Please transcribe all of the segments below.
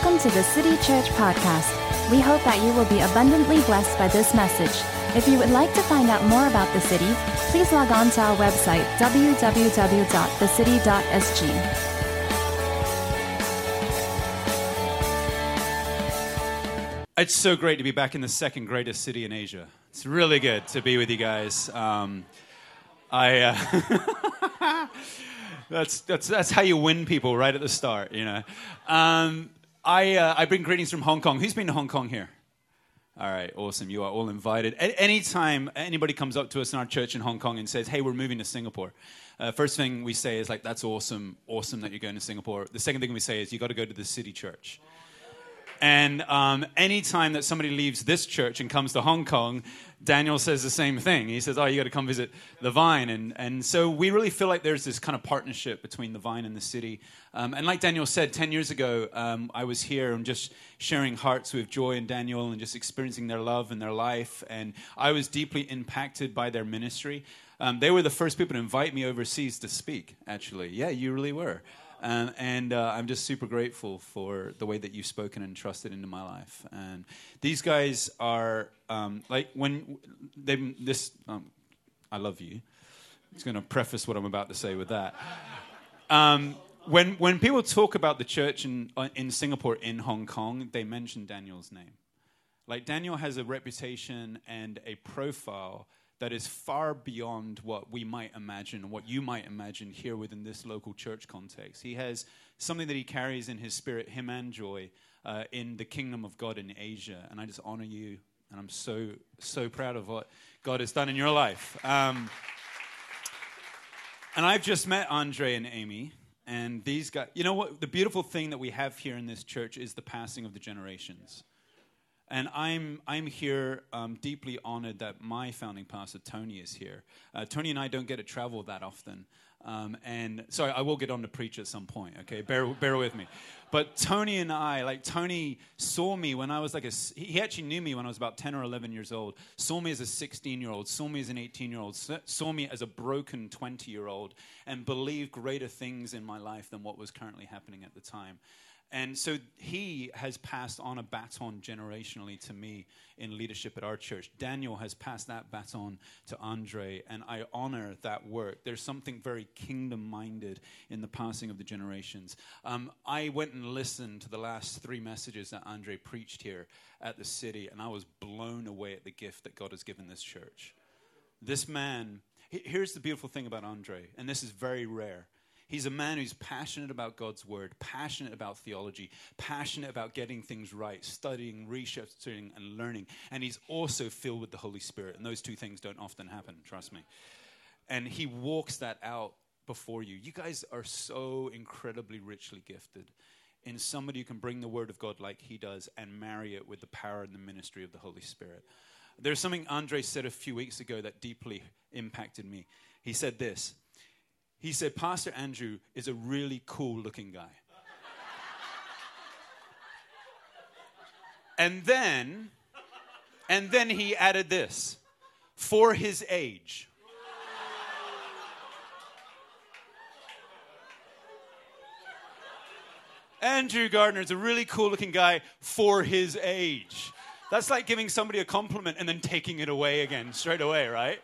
Welcome to the City Church Podcast. We hope that you will be abundantly blessed by this message. If you would like to find out more about the city, please log on to our website, www.thecity.sg. It's so great to be back in the second greatest city in Asia. It's really good to be with you guys. Um, I uh, that's that's that's how you win people right at the start, you know. Um, I uh, I bring greetings from Hong Kong. Who's been to Hong Kong here? All right, awesome. You are all invited. A- anytime anybody comes up to us in our church in Hong Kong and says, "Hey, we're moving to Singapore," uh, first thing we say is like, "That's awesome, awesome that you're going to Singapore." The second thing we say is, "You got to go to the City Church." And um, anytime that somebody leaves this church and comes to Hong Kong, Daniel says the same thing. He says, Oh, you got to come visit the vine. And, and so we really feel like there's this kind of partnership between the vine and the city. Um, and like Daniel said, 10 years ago, um, I was here and just sharing hearts with Joy and Daniel and just experiencing their love and their life. And I was deeply impacted by their ministry. Um, they were the first people to invite me overseas to speak, actually. Yeah, you really were. Um, and uh, I'm just super grateful for the way that you've spoken and trusted into my life. And these guys are um, like when they this. Um, I love you. It's going to preface what I'm about to say with that. Um, when when people talk about the church in uh, in Singapore in Hong Kong, they mention Daniel's name. Like Daniel has a reputation and a profile that is far beyond what we might imagine, what you might imagine here within this local church context. He has something that he carries in his spirit, him and joy, uh, in the kingdom of God in Asia. And I just honor you, and I'm so, so proud of what God has done in your life. Um, and I've just met Andre and Amy. And these guys, you know what? The beautiful thing that we have here in this church is the passing of the generations. And I'm, I'm here um, deeply honored that my founding pastor, Tony, is here. Uh, Tony and I don't get to travel that often. Um, and sorry, I will get on to preach at some point, okay? Bear, bear with me. But Tony and I, like, Tony saw me when I was like a, he actually knew me when I was about 10 or 11 years old, saw me as a 16 year old, saw me as an 18 year old, saw me as a broken 20 year old, and believed greater things in my life than what was currently happening at the time. And so he has passed on a baton generationally to me in leadership at our church. Daniel has passed that baton to Andre, and I honor that work. There's something very kingdom minded in the passing of the generations. Um, I went and listened to the last three messages that Andre preached here at the city, and I was blown away at the gift that God has given this church. This man, here's the beautiful thing about Andre, and this is very rare He's a man who's passionate about God's word, passionate about theology, passionate about getting things right, studying, researching, and learning. And he's also filled with the Holy Spirit. And those two things don't often happen, trust me. And he walks that out before you. You guys are so incredibly richly gifted in somebody who can bring the word of God like he does and marry it with the power and the ministry of the Holy Spirit. There's something Andre said a few weeks ago that deeply impacted me. He said this he said, Pastor Andrew is a really cool looking guy. and then, and then he added this for his age. Andrew Gardener is a really cool looking guy for his age. That's like giving somebody a compliment and then taking it away again straight away, right?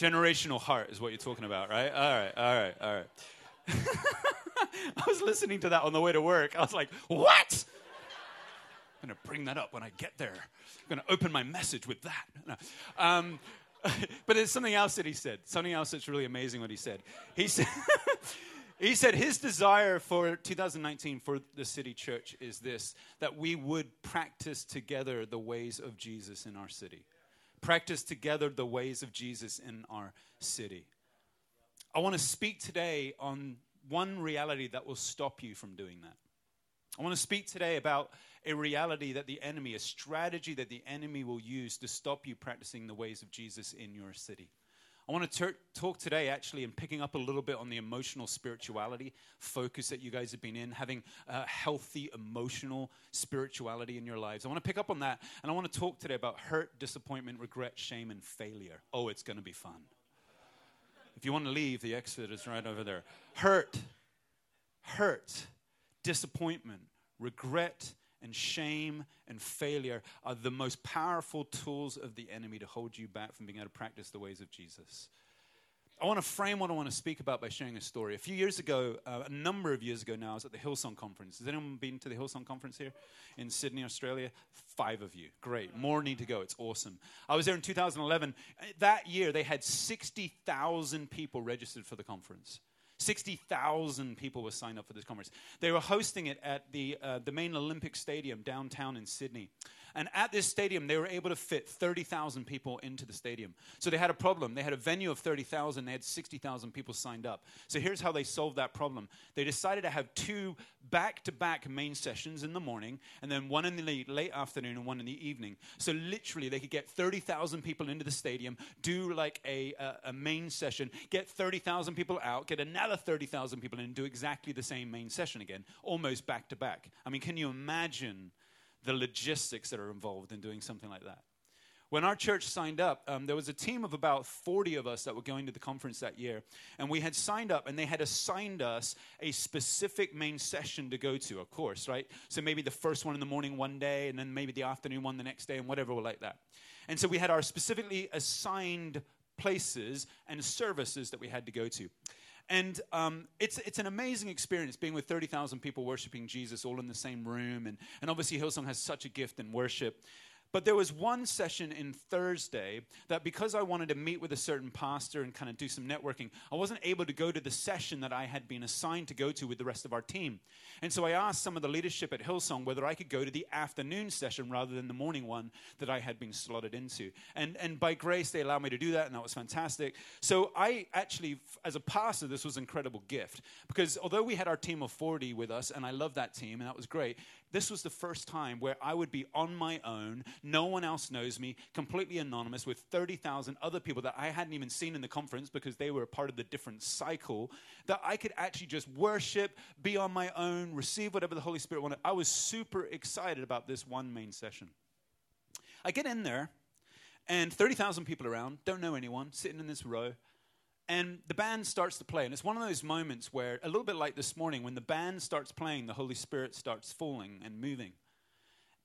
Generational heart is what you're talking about, right? All right, all right, all right. I was listening to that on the way to work. I was like, what? I'm going to bring that up when I get there. I'm going to open my message with that. No. Um, but there's something else that he said. Something else that's really amazing what he said. He said, he said his desire for 2019 for the city church is this that we would practice together the ways of Jesus in our city practice together the ways of Jesus in our city. I want to speak today on one reality that will stop you from doing that. I want to speak today about a reality that the enemy, a strategy that the enemy will use to stop you practicing the ways of Jesus in your city. I want to ter- talk today actually and picking up a little bit on the emotional spirituality focus that you guys have been in, having a healthy emotional spirituality in your lives. I want to pick up on that and I want to talk today about hurt, disappointment, regret, shame, and failure. Oh, it's going to be fun. If you want to leave, the exit is right over there. Hurt, hurt, disappointment, regret, and shame and failure are the most powerful tools of the enemy to hold you back from being able to practice the ways of Jesus. I want to frame what I want to speak about by sharing a story. A few years ago, uh, a number of years ago now, I was at the Hillsong Conference. Has anyone been to the Hillsong Conference here in Sydney, Australia? Five of you. Great. More need to go. It's awesome. I was there in 2011. That year, they had 60,000 people registered for the conference. 60,000 people were signed up for this conference. They were hosting it at the, uh, the main Olympic Stadium downtown in Sydney. And at this stadium, they were able to fit 30,000 people into the stadium. So they had a problem. They had a venue of 30,000, they had 60,000 people signed up. So here's how they solved that problem they decided to have two back to back main sessions in the morning, and then one in the late afternoon and one in the evening. So literally, they could get 30,000 people into the stadium, do like a, a, a main session, get 30,000 people out, get another 30,000 people in, do exactly the same main session again, almost back to back. I mean, can you imagine? The logistics that are involved in doing something like that. When our church signed up, um, there was a team of about 40 of us that were going to the conference that year. And we had signed up, and they had assigned us a specific main session to go to, of course, right? So maybe the first one in the morning one day, and then maybe the afternoon one the next day, and whatever like that. And so we had our specifically assigned places and services that we had to go to. And um, it's, it's an amazing experience being with 30,000 people worshiping Jesus all in the same room. And, and obviously, Hillsong has such a gift in worship. But there was one session in Thursday that because I wanted to meet with a certain pastor and kind of do some networking, I wasn't able to go to the session that I had been assigned to go to with the rest of our team. And so I asked some of the leadership at Hillsong whether I could go to the afternoon session rather than the morning one that I had been slotted into. And, and by grace, they allowed me to do that, and that was fantastic. So I actually, as a pastor, this was an incredible gift because although we had our team of 40 with us, and I love that team, and that was great, this was the first time where I would be on my own. No one else knows me, completely anonymous, with 30,000 other people that I hadn't even seen in the conference because they were a part of the different cycle. That I could actually just worship, be on my own, receive whatever the Holy Spirit wanted. I was super excited about this one main session. I get in there, and 30,000 people around, don't know anyone, sitting in this row. And the band starts to play. And it's one of those moments where, a little bit like this morning, when the band starts playing, the Holy Spirit starts falling and moving.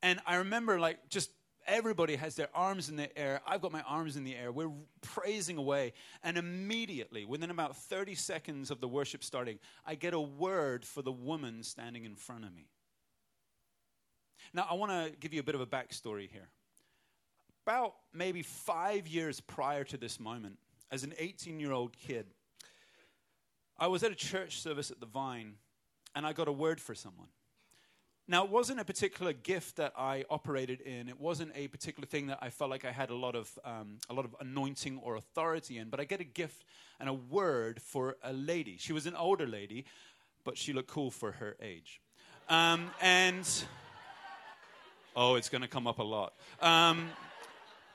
And I remember, like, just everybody has their arms in the air. I've got my arms in the air. We're praising away. And immediately, within about 30 seconds of the worship starting, I get a word for the woman standing in front of me. Now, I want to give you a bit of a backstory here. About maybe five years prior to this moment, as an 18 year old kid, I was at a church service at the Vine and I got a word for someone. Now, it wasn't a particular gift that I operated in. It wasn't a particular thing that I felt like I had a lot of, um, a lot of anointing or authority in. But I get a gift and a word for a lady. She was an older lady, but she looked cool for her age. Um, and, oh, it's going to come up a lot. Um,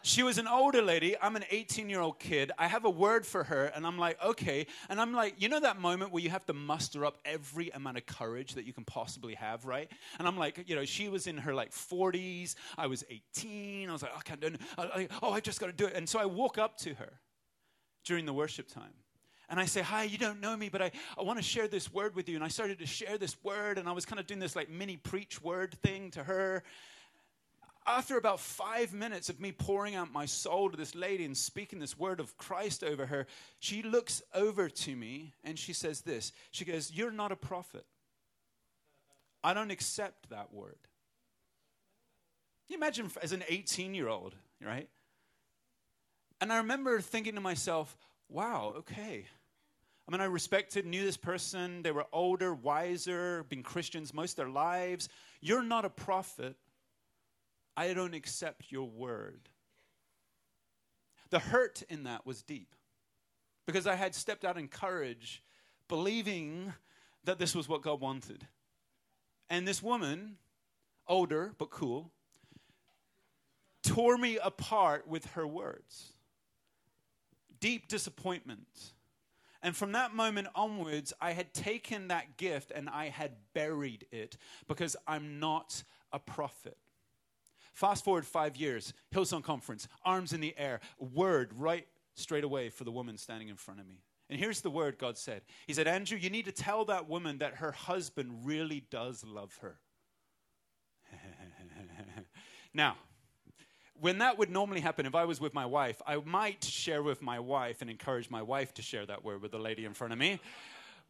she was an older lady. I'm an 18 year old kid. I have a word for her, and I'm like, okay. And I'm like, you know that moment where you have to muster up every amount of courage that you can possibly have, right? And I'm like, you know, she was in her like 40s. I was 18. I was like, I can't do it. Oh, I just got to do it. And so I walk up to her during the worship time. And I say, Hi, you don't know me, but I, I want to share this word with you. And I started to share this word, and I was kind of doing this like mini preach word thing to her after about five minutes of me pouring out my soul to this lady and speaking this word of Christ over her, she looks over to me and she says this She goes, You're not a prophet. I don't accept that word. you imagine as an 18 year old, right? And I remember thinking to myself, wow, okay. I mean, I respected, knew this person. They were older, wiser, been Christians most of their lives. You're not a prophet. I don't accept your word. The hurt in that was deep because I had stepped out in courage, believing that this was what God wanted. And this woman, older but cool, tore me apart with her words. Deep disappointment. And from that moment onwards, I had taken that gift and I had buried it because I'm not a prophet. Fast forward five years, Hillsong Conference, arms in the air, word right straight away for the woman standing in front of me. And here's the word God said He said, Andrew, you need to tell that woman that her husband really does love her. now, when that would normally happen, if I was with my wife, I might share with my wife and encourage my wife to share that word with the lady in front of me.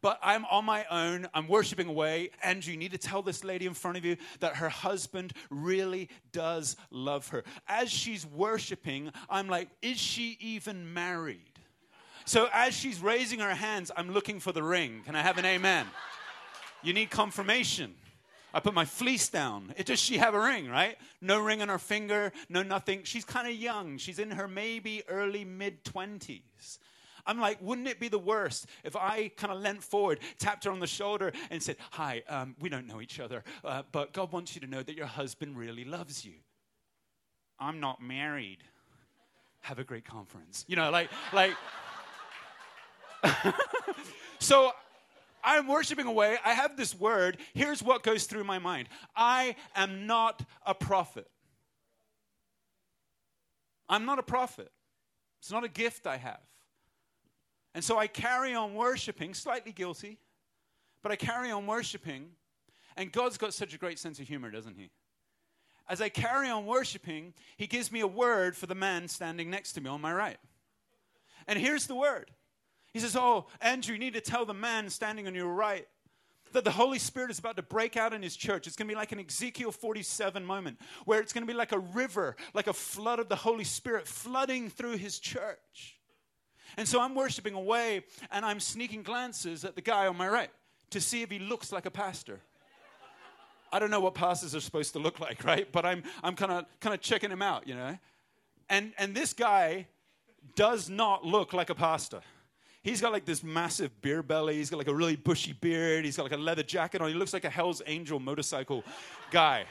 But I'm on my own. I'm worshiping away. Andrew, you need to tell this lady in front of you that her husband really does love her. As she's worshiping, I'm like, is she even married? So as she's raising her hands, I'm looking for the ring. Can I have an amen? You need confirmation. I put my fleece down. It, does she have a ring, right? No ring on her finger, no nothing. She's kind of young. She's in her maybe early mid 20s. I'm like, wouldn't it be the worst if I kind of leant forward, tapped her on the shoulder, and said, Hi, um, we don't know each other, uh, but God wants you to know that your husband really loves you. I'm not married. Have a great conference. You know, like, like, so I'm worshiping away. I have this word. Here's what goes through my mind I am not a prophet. I'm not a prophet. It's not a gift I have. And so I carry on worshiping, slightly guilty, but I carry on worshiping. And God's got such a great sense of humor, doesn't He? As I carry on worshiping, He gives me a word for the man standing next to me on my right. And here's the word he says, Oh, Andrew, you need to tell the man standing on your right that the Holy Spirit is about to break out in his church. It's going to be like an Ezekiel 47 moment where it's going to be like a river, like a flood of the Holy Spirit flooding through his church. And so I'm worshiping away and I'm sneaking glances at the guy on my right to see if he looks like a pastor. I don't know what pastors are supposed to look like, right? But I'm, I'm kind of kind of checking him out, you know? And, and this guy does not look like a pastor. He's got like this massive beer belly. He's got like a really bushy beard. He's got like a leather jacket on. He looks like a Hell's Angel motorcycle guy.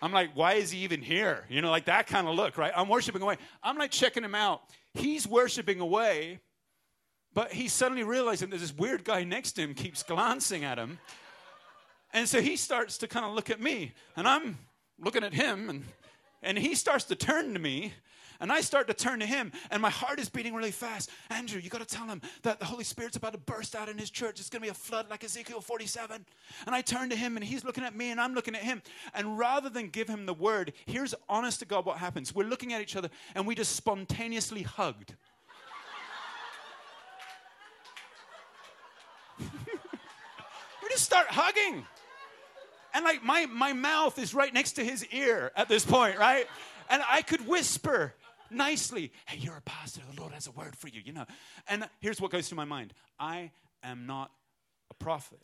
I'm like, why is he even here? You know, like that kind of look, right? I'm worshiping away. I'm like checking him out. He's worshiping away, but he's suddenly realizing there's this weird guy next to him keeps glancing at him. And so he starts to kind of look at me, and I'm looking at him, and, and he starts to turn to me, and I start to turn to him, and my heart is beating really fast. Andrew, you got to tell him that the Holy Spirit's about to burst out in his church. It's going to be a flood like Ezekiel 47. And I turn to him, and he's looking at me, and I'm looking at him. And rather than give him the word, here's honest to God what happens. We're looking at each other, and we just spontaneously hugged. we just start hugging. And like my, my mouth is right next to his ear at this point, right? And I could whisper nicely, hey, you're a pastor. The Lord has a word for you, you know. And here's what goes through my mind I am not a prophet.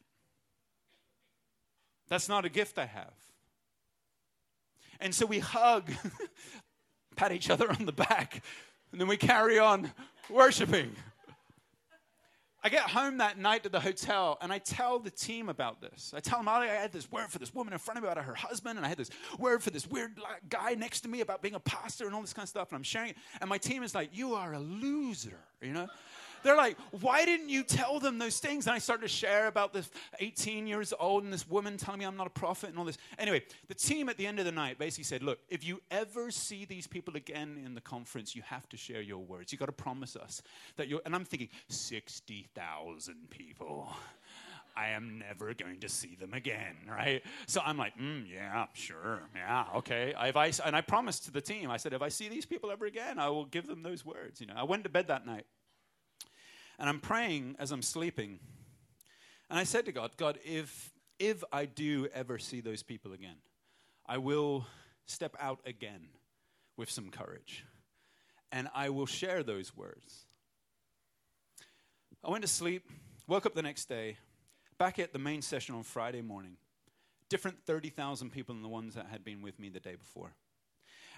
That's not a gift I have. And so we hug, pat each other on the back, and then we carry on worshiping. I get home that night to the hotel and I tell the team about this. I tell them, I had this word for this woman in front of me about her husband, and I had this word for this weird guy next to me about being a pastor and all this kind of stuff, and I'm sharing it. And my team is like, You are a loser, you know? They're like, why didn't you tell them those things? And I started to share about this 18 years old and this woman telling me I'm not a prophet and all this. Anyway, the team at the end of the night basically said, look, if you ever see these people again in the conference, you have to share your words. You got to promise us that you're, and I'm thinking, 60,000 people. I am never going to see them again, right? So I'm like, mm, yeah, sure, yeah, okay. If I, and I promised to the team, I said, if I see these people ever again, I will give them those words. You know, I went to bed that night and I'm praying as I'm sleeping. And I said to God, God, if, if I do ever see those people again, I will step out again with some courage. And I will share those words. I went to sleep, woke up the next day, back at the main session on Friday morning. Different 30,000 people than the ones that had been with me the day before.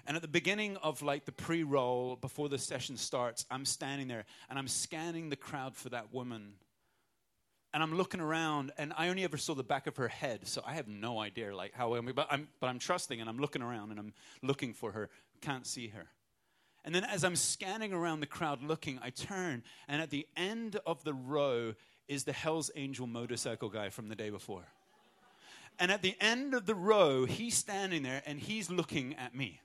And at the beginning of like the pre roll, before the session starts, I'm standing there and I'm scanning the crowd for that woman. And I'm looking around, and I only ever saw the back of her head, so I have no idea like how. But I'm, but I'm trusting, and I'm looking around, and I'm looking for her. Can't see her. And then as I'm scanning around the crowd looking, I turn, and at the end of the row is the Hell's Angel motorcycle guy from the day before. And at the end of the row, he's standing there and he's looking at me.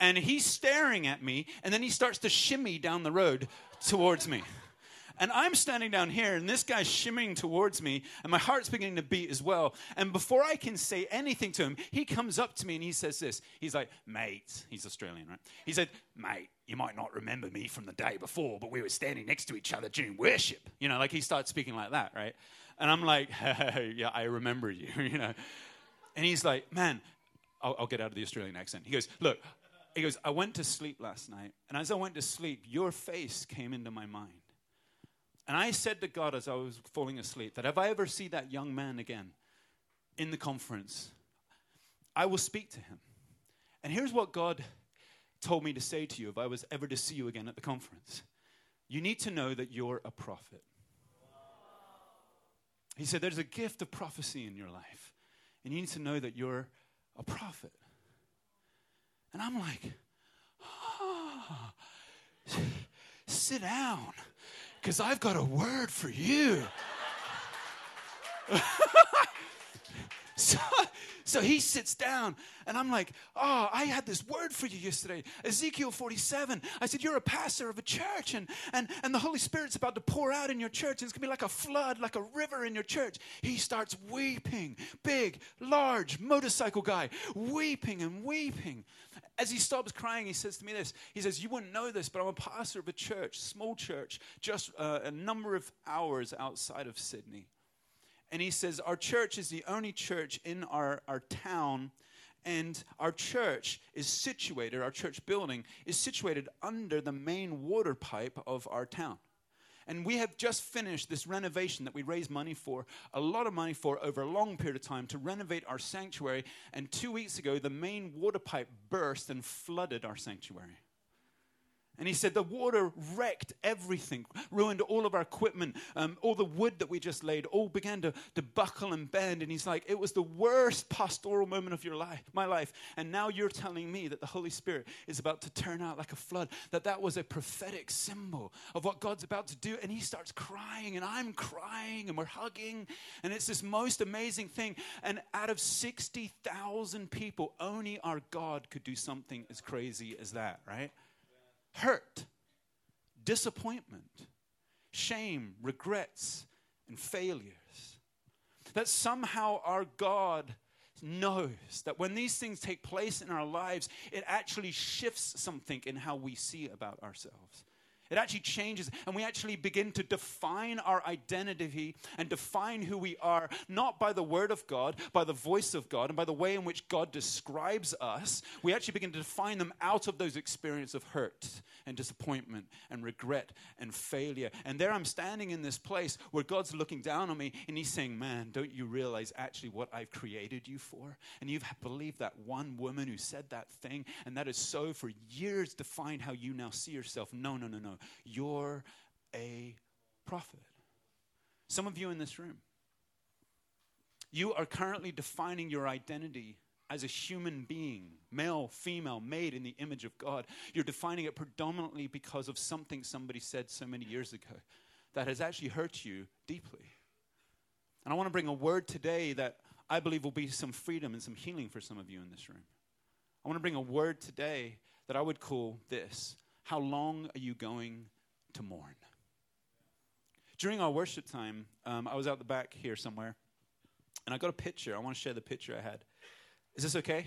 And he's staring at me, and then he starts to shimmy down the road towards me. And I'm standing down here, and this guy's shimmying towards me, and my heart's beginning to beat as well. And before I can say anything to him, he comes up to me and he says this. He's like, Mate, he's Australian, right? He said, Mate, you might not remember me from the day before, but we were standing next to each other during worship. You know, like he starts speaking like that, right? And I'm like, hey, Yeah, I remember you, you know. And he's like, Man, I'll, I'll get out of the Australian accent. He goes, Look, he goes, I went to sleep last night, and as I went to sleep, your face came into my mind. And I said to God as I was falling asleep that if I ever see that young man again in the conference, I will speak to him. And here's what God told me to say to you if I was ever to see you again at the conference you need to know that you're a prophet. He said, There's a gift of prophecy in your life, and you need to know that you're a prophet. And I'm like, ah, sit down because I've got a word for you. so, so he sits down, and I'm like, Oh, I had this word for you yesterday. Ezekiel 47. I said, You're a pastor of a church, and, and, and the Holy Spirit's about to pour out in your church, and it's gonna be like a flood, like a river in your church. He starts weeping, big, large motorcycle guy, weeping and weeping. As he stops crying, he says to me this He says, You wouldn't know this, but I'm a pastor of a church, small church, just uh, a number of hours outside of Sydney. And he says, Our church is the only church in our, our town. And our church is situated, our church building is situated under the main water pipe of our town. And we have just finished this renovation that we raised money for, a lot of money for over a long period of time to renovate our sanctuary. And two weeks ago, the main water pipe burst and flooded our sanctuary. And he said the water wrecked everything, ruined all of our equipment, um, all the wood that we just laid, all began to, to buckle and bend. And he's like, it was the worst pastoral moment of your life, my life. And now you're telling me that the Holy Spirit is about to turn out like a flood, that that was a prophetic symbol of what God's about to do. And he starts crying, and I'm crying, and we're hugging. And it's this most amazing thing. And out of 60,000 people, only our God could do something as crazy as that, right? Hurt, disappointment, shame, regrets, and failures. That somehow our God knows that when these things take place in our lives, it actually shifts something in how we see about ourselves. It actually changes, and we actually begin to define our identity and define who we are, not by the word of God, by the voice of God, and by the way in which God describes us. We actually begin to define them out of those experiences of hurt and disappointment and regret and failure. And there I'm standing in this place where God's looking down on me and He's saying, Man, don't you realize actually what I've created you for? And you've believed that one woman who said that thing, and that is so for years defined how you now see yourself. No, no, no, no. You're a prophet. Some of you in this room, you are currently defining your identity as a human being, male, female, made in the image of God. You're defining it predominantly because of something somebody said so many years ago that has actually hurt you deeply. And I want to bring a word today that I believe will be some freedom and some healing for some of you in this room. I want to bring a word today that I would call this how long are you going to mourn? During our worship time, um, I was out the back here somewhere, and I got a picture. I want to share the picture I had. Is this okay?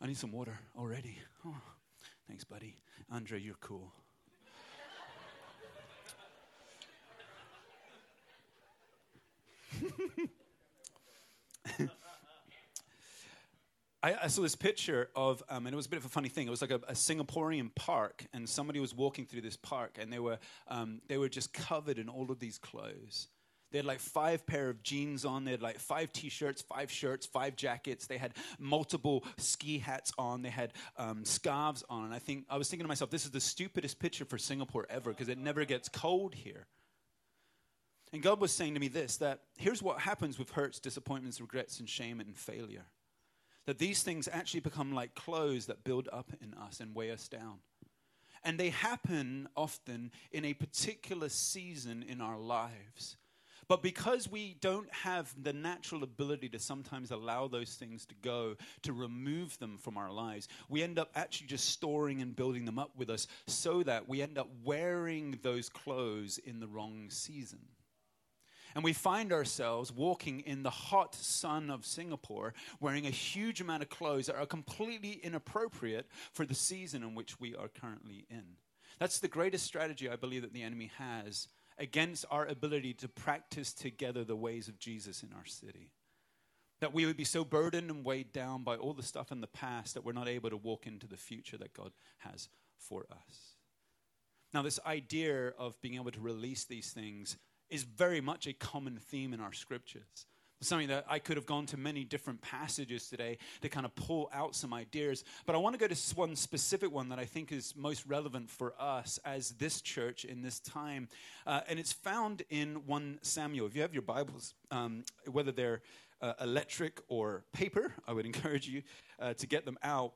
I need some water already. Oh, thanks, buddy. Andre, you're cool. I, I, saw this picture of, um, and it was a bit of a funny thing. It was like a, a Singaporean park, and somebody was walking through this park, and they were, um, they were just covered in all of these clothes. They had like five pair of jeans on. They had like five t-shirts, five shirts, five jackets. They had multiple ski hats on. They had um, scarves on. And I think I was thinking to myself, this is the stupidest picture for Singapore ever because it never gets cold here. And God was saying to me this: that here's what happens with hurts, disappointments, regrets, and shame and failure that these things actually become like clothes that build up in us and weigh us down. And they happen often in a particular season in our lives. But because we don't have the natural ability to sometimes allow those things to go, to remove them from our lives, we end up actually just storing and building them up with us so that we end up wearing those clothes in the wrong season. And we find ourselves walking in the hot sun of Singapore wearing a huge amount of clothes that are completely inappropriate for the season in which we are currently in. That's the greatest strategy I believe that the enemy has against our ability to practice together the ways of Jesus in our city. That we would be so burdened and weighed down by all the stuff in the past that we're not able to walk into the future that God has for us. Now, this idea of being able to release these things is very much a common theme in our scriptures something that I could have gone to many different passages today to kind of pull out some ideas. But I want to go to one specific one that I think is most relevant for us as this church in this time. Uh, and it's found in 1 Samuel. If you have your Bibles, um, whether they're uh, electric or paper, I would encourage you uh, to get them out.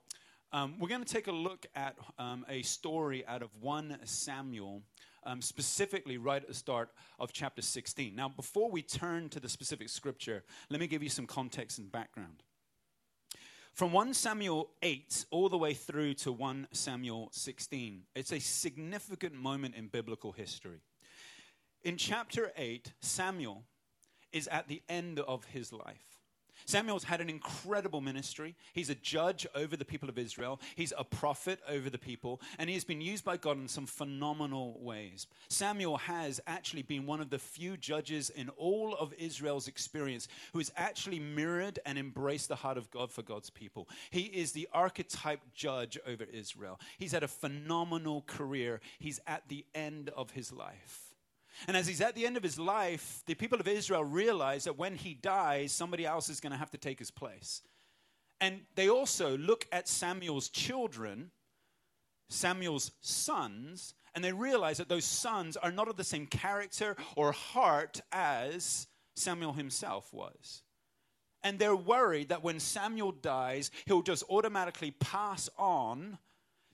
Um, we're going to take a look at um, a story out of 1 Samuel um, specifically right at the start of chapter 16. Now, before we turn to the specific scripture, let me give you some context and background. From 1 Samuel 8 all the way through to 1 Samuel 16, it's a significant moment in biblical history. In chapter 8, Samuel is at the end of his life. Samuel's had an incredible ministry. He's a judge over the people of Israel, he's a prophet over the people, and he has been used by God in some phenomenal ways. Samuel has actually been one of the few judges in all of Israel's experience who has actually mirrored and embraced the heart of God for God's people. He is the archetype judge over Israel. He's had a phenomenal career, he's at the end of his life. And as he's at the end of his life, the people of Israel realize that when he dies, somebody else is going to have to take his place. And they also look at Samuel's children, Samuel's sons, and they realize that those sons are not of the same character or heart as Samuel himself was. And they're worried that when Samuel dies, he'll just automatically pass on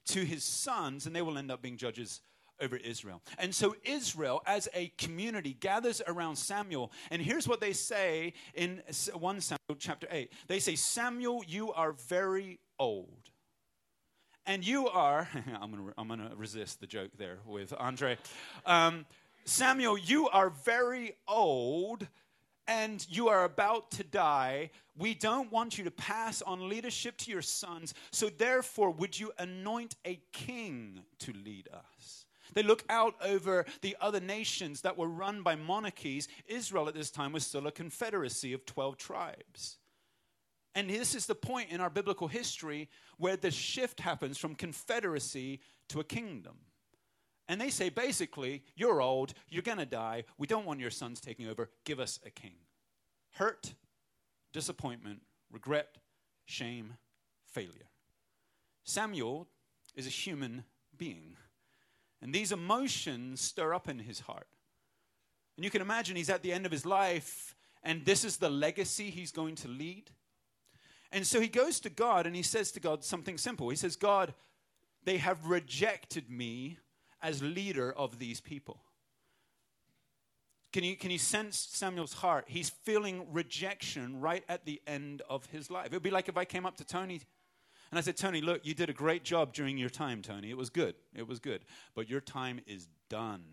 to his sons and they will end up being judges over Israel. And so Israel, as a community, gathers around Samuel. And here's what they say in 1 Samuel chapter 8 they say, Samuel, you are very old. And you are, I'm going to I'm gonna resist the joke there with Andre. Um, Samuel, you are very old and you are about to die, we don't want you to pass on leadership to your sons. So, therefore, would you anoint a king to lead us? They look out over the other nations that were run by monarchies. Israel at this time was still a confederacy of 12 tribes. And this is the point in our biblical history where the shift happens from confederacy to a kingdom. And they say basically, you're old, you're going to die, we don't want your sons taking over, give us a king. Hurt, disappointment, regret, shame, failure. Samuel is a human being. And these emotions stir up in his heart. And you can imagine he's at the end of his life, and this is the legacy he's going to lead. And so he goes to God and he says to God something simple. He says, God, they have rejected me as leader of these people. Can you, can you sense Samuel's heart? He's feeling rejection right at the end of his life. It would be like if I came up to Tony and I said, Tony, look, you did a great job during your time, Tony. It was good. It was good. But your time is done.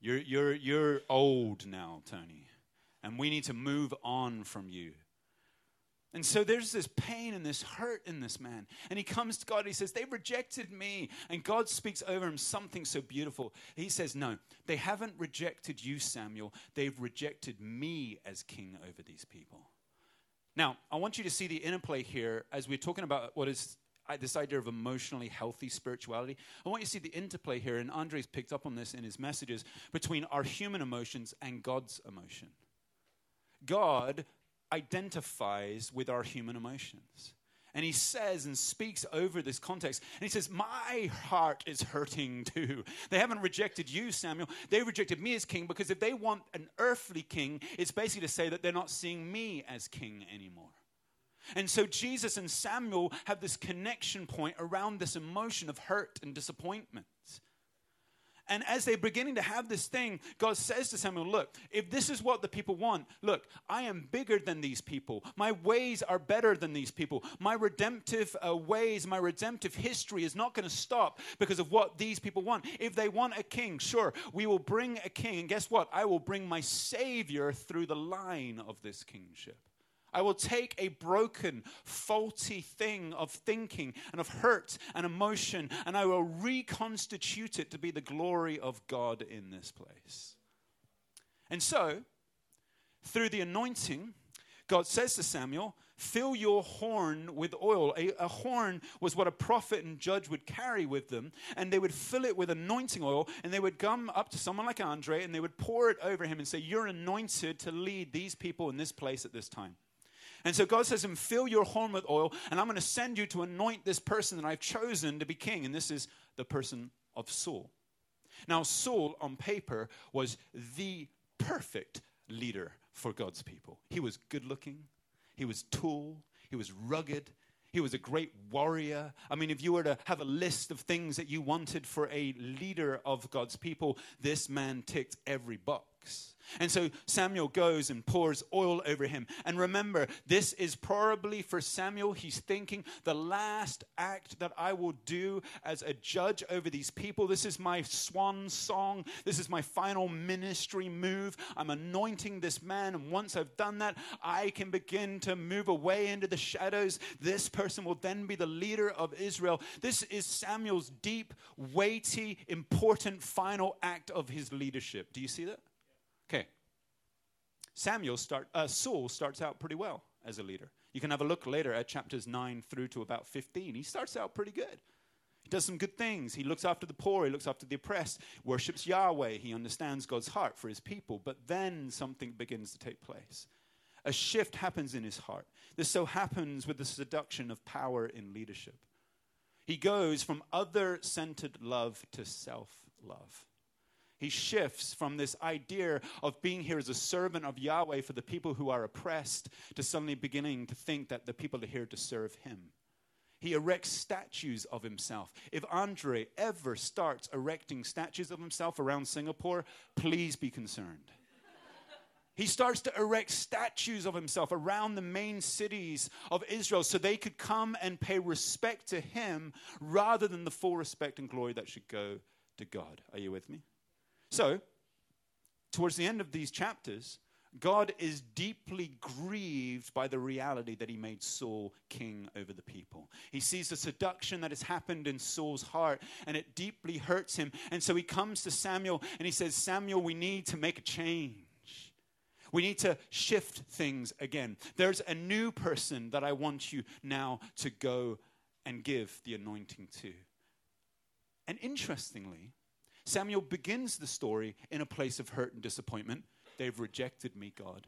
You're, you're, you're old now, Tony. And we need to move on from you. And so there's this pain and this hurt in this man. And he comes to God and he says, They've rejected me. And God speaks over him something so beautiful. He says, No, they haven't rejected you, Samuel. They've rejected me as king over these people. Now, I want you to see the interplay here as we're talking about what is uh, this idea of emotionally healthy spirituality. I want you to see the interplay here, and Andre's picked up on this in his messages, between our human emotions and God's emotion. God identifies with our human emotions. And he says and speaks over this context. And he says, My heart is hurting too. They haven't rejected you, Samuel. They rejected me as king because if they want an earthly king, it's basically to say that they're not seeing me as king anymore. And so Jesus and Samuel have this connection point around this emotion of hurt and disappointment. And as they're beginning to have this thing, God says to Samuel, Look, if this is what the people want, look, I am bigger than these people. My ways are better than these people. My redemptive uh, ways, my redemptive history is not going to stop because of what these people want. If they want a king, sure, we will bring a king. And guess what? I will bring my Savior through the line of this kingship. I will take a broken, faulty thing of thinking and of hurt and emotion, and I will reconstitute it to be the glory of God in this place. And so, through the anointing, God says to Samuel, Fill your horn with oil. A, a, horn was what a prophet and judge would carry with them, and they would fill it with anointing oil, and they would come up to someone like Andre, and they would pour it over him and say, You're anointed to lead these people in this place at this time. And so God says to him, Fill your horn with oil, and I'm going to send you to anoint this person that I've chosen to be king. And this is the person of Saul. Now, Saul, on paper, was the perfect leader for God's people. He was good looking, he was tall, he was rugged, he was a great warrior. I mean, if you were to have a list of things that you wanted for a leader of God's people, this man ticked every box. And so Samuel goes and pours oil over him. And remember, this is probably for Samuel, he's thinking, the last act that I will do as a judge over these people. This is my swan song. This is my final ministry move. I'm anointing this man. And once I've done that, I can begin to move away into the shadows. This person will then be the leader of Israel. This is Samuel's deep, weighty, important final act of his leadership. Do you see that? Okay. Samuel start, uh, Saul starts out pretty well as a leader. You can have a look later at chapters 9 through to about 15. He starts out pretty good. He does some good things. He looks after the poor, he looks after the oppressed, worships Yahweh, he understands God's heart for his people. But then something begins to take place. A shift happens in his heart. This so happens with the seduction of power in leadership. He goes from other centered love to self love. He shifts from this idea of being here as a servant of Yahweh for the people who are oppressed to suddenly beginning to think that the people are here to serve him. He erects statues of himself. If Andre ever starts erecting statues of himself around Singapore, please be concerned. he starts to erect statues of himself around the main cities of Israel so they could come and pay respect to him rather than the full respect and glory that should go to God. Are you with me? So, towards the end of these chapters, God is deeply grieved by the reality that he made Saul king over the people. He sees the seduction that has happened in Saul's heart and it deeply hurts him. And so he comes to Samuel and he says, Samuel, we need to make a change. We need to shift things again. There's a new person that I want you now to go and give the anointing to. And interestingly, Samuel begins the story in a place of hurt and disappointment. They've rejected me, God.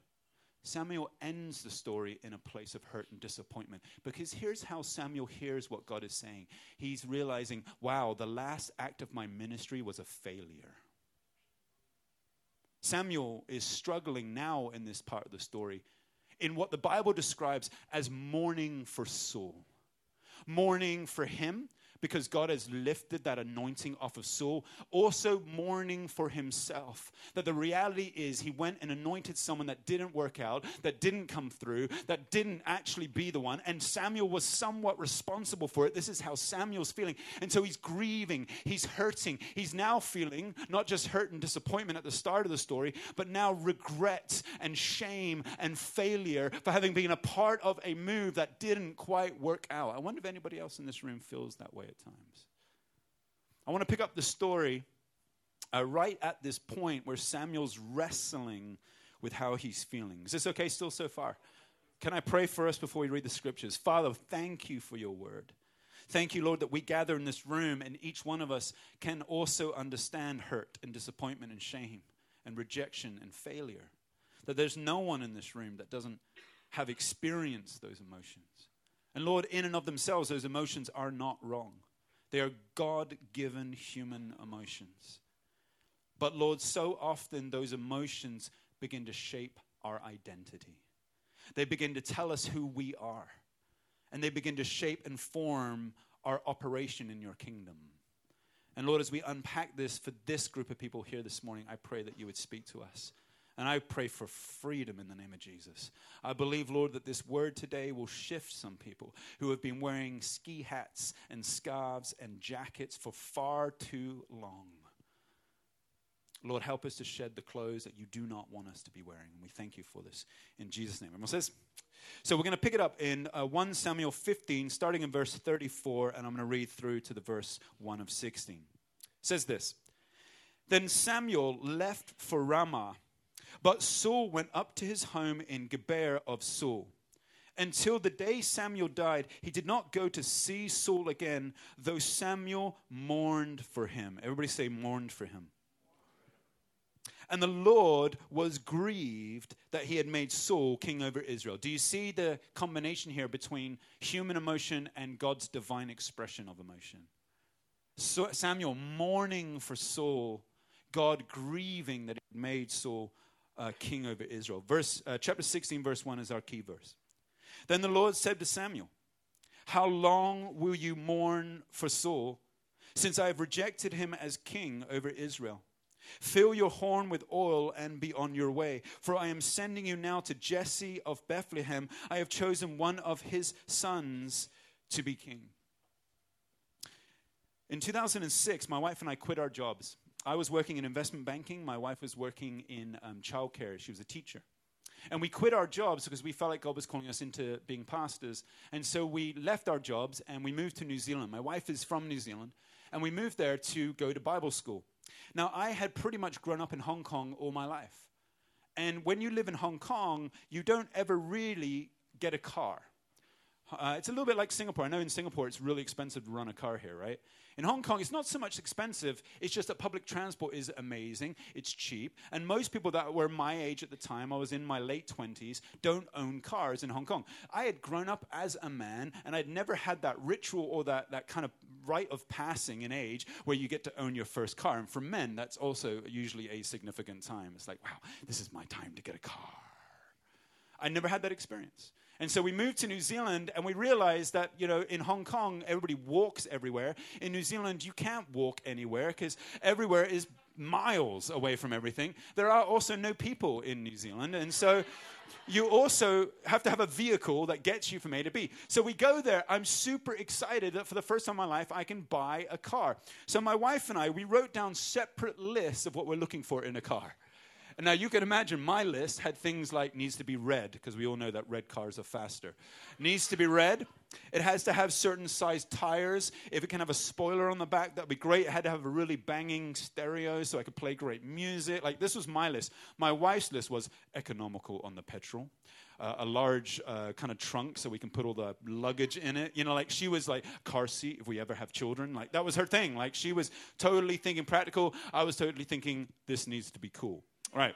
Samuel ends the story in a place of hurt and disappointment because here's how Samuel hears what God is saying. He's realizing, wow, the last act of my ministry was a failure. Samuel is struggling now in this part of the story in what the Bible describes as mourning for Saul. Mourning for him because God has lifted that anointing off of Saul. Also, mourning for himself. That the reality is, he went and anointed someone that didn't work out, that didn't come through, that didn't actually be the one. And Samuel was somewhat responsible for it. This is how Samuel's feeling. And so he's grieving, he's hurting. He's now feeling not just hurt and disappointment at the start of the story, but now regret and shame and failure for having been a part of a move that didn't quite work out. I wonder if anybody else in this room feels that way at times. I want to pick up the story uh, right at this point where Samuel's wrestling with how he's feeling. Is this okay still so far? Can I pray for us before we read the scriptures? Father, thank you for your word. Thank you, Lord, that we gather in this room and each one of us can also understand hurt and disappointment and shame and rejection and failure. That there's no one in this room that doesn't have experienced those emotions. And Lord, in and of themselves, those emotions are not wrong. They are God given human emotions. But Lord, so often those emotions begin to shape our identity. They begin to tell us who we are. And they begin to shape and form our operation in your kingdom. And Lord, as we unpack this for this group of people here this morning, I pray that you would speak to us. And I pray for freedom in the name of Jesus. I believe, Lord, that this word today will shift some people who have been wearing ski hats and scarves and jackets for far too long. Lord, help us to shed the clothes that you do not want us to be wearing. And we thank you for this in Jesus' name. Everyone says, so we're going to pick it up in uh, 1 Samuel 15, starting in verse 34, and I'm going to read through to the verse 1 of 16. It says this Then Samuel left for Ramah, but Saul went up to his home in Gibeah of Saul. Until the day Samuel died, he did not go to see Saul again, though Samuel mourned for him. Everybody say, mourned for him. And the Lord was grieved that he had made Saul king over Israel. Do you see the combination here between human emotion and God's divine expression of emotion? Samuel mourning for Saul, God grieving that he made Saul uh, king over Israel. Verse, uh, chapter 16, verse 1 is our key verse. Then the Lord said to Samuel, How long will you mourn for Saul, since I have rejected him as king over Israel? Fill your horn with oil and be on your way. For I am sending you now to Jesse of Bethlehem. I have chosen one of his sons to be king. In 2006, my wife and I quit our jobs. I was working in investment banking, my wife was working in um, childcare. She was a teacher. And we quit our jobs because we felt like God was calling us into being pastors. And so we left our jobs and we moved to New Zealand. My wife is from New Zealand. And we moved there to go to Bible school. Now, I had pretty much grown up in Hong Kong all my life. And when you live in Hong Kong, you don't ever really get a car. Uh, it's a little bit like Singapore. I know in Singapore it's really expensive to run a car here, right? In Hong Kong, it's not so much expensive, it's just that public transport is amazing, it's cheap, and most people that were my age at the time, I was in my late 20s, don't own cars in Hong Kong. I had grown up as a man, and I'd never had that ritual or that, that kind of rite of passing in age where you get to own your first car. And for men, that's also usually a significant time. It's like, wow, this is my time to get a car. I never had that experience. And so we moved to New Zealand and we realized that, you know, in Hong Kong, everybody walks everywhere. In New Zealand, you can't walk anywhere because everywhere is miles away from everything. There are also no people in New Zealand. And so you also have to have a vehicle that gets you from A to B. So we go there. I'm super excited that for the first time in my life, I can buy a car. So my wife and I, we wrote down separate lists of what we're looking for in a car. And now you can imagine my list had things like needs to be red, because we all know that red cars are faster. Needs to be red. It has to have certain size tires. If it can have a spoiler on the back, that'd be great. It had to have a really banging stereo so I could play great music. Like this was my list. My wife's list was economical on the petrol. Uh, a large uh, kind of trunk so we can put all the luggage in it. You know, like she was like car seat if we ever have children. Like that was her thing. Like she was totally thinking practical. I was totally thinking this needs to be cool. Right.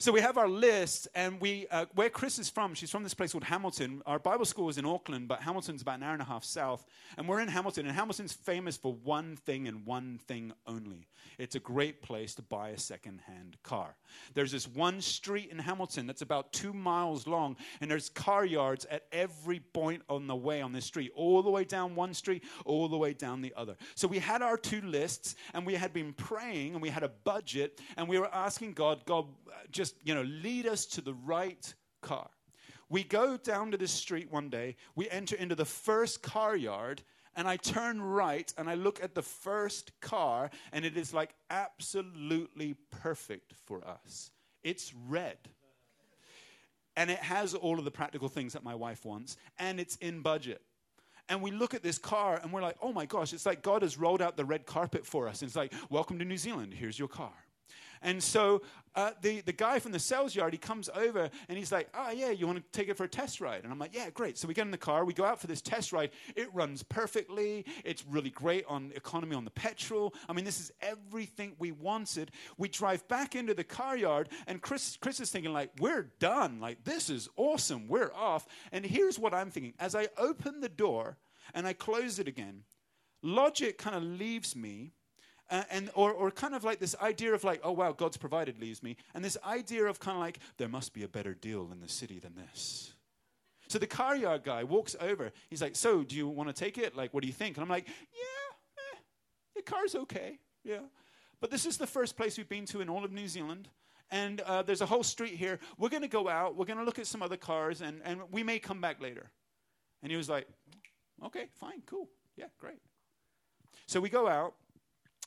So we have our list, and we uh, where Chris is from. She's from this place called Hamilton. Our Bible school is in Auckland, but Hamilton's about an hour and a half south. And we're in Hamilton, and Hamilton's famous for one thing and one thing only. It's a great place to buy a second-hand car. There's this one street in Hamilton that's about two miles long, and there's car yards at every point on the way on this street, all the way down one street, all the way down the other. So we had our two lists, and we had been praying, and we had a budget, and we were asking God, God, just just, you know, lead us to the right car. We go down to the street one day, we enter into the first car yard, and I turn right and I look at the first car, and it is like absolutely perfect for us. It's red. And it has all of the practical things that my wife wants, and it's in budget. And we look at this car and we're like, oh my gosh, it's like God has rolled out the red carpet for us. And it's like, welcome to New Zealand, here's your car. And so uh, the, the guy from the sales yard, he comes over and he's like, oh, yeah, you want to take it for a test ride? And I'm like, yeah, great. So we get in the car, we go out for this test ride. It runs perfectly. It's really great on economy on the petrol. I mean, this is everything we wanted. We drive back into the car yard, and Chris, Chris is thinking, like, we're done. Like, this is awesome. We're off. And here's what I'm thinking. As I open the door and I close it again, logic kind of leaves me uh, and or, or kind of like this idea of like, oh wow, God's provided leaves me, and this idea of kind of like there must be a better deal in the city than this. So the car yard guy walks over. He's like, so do you want to take it? Like, what do you think? And I'm like, yeah, eh, the car's okay, yeah. But this is the first place we've been to in all of New Zealand. And uh, there's a whole street here. We're going to go out. We're going to look at some other cars, and, and we may come back later. And he was like, okay, fine, cool. Yeah, great. So we go out,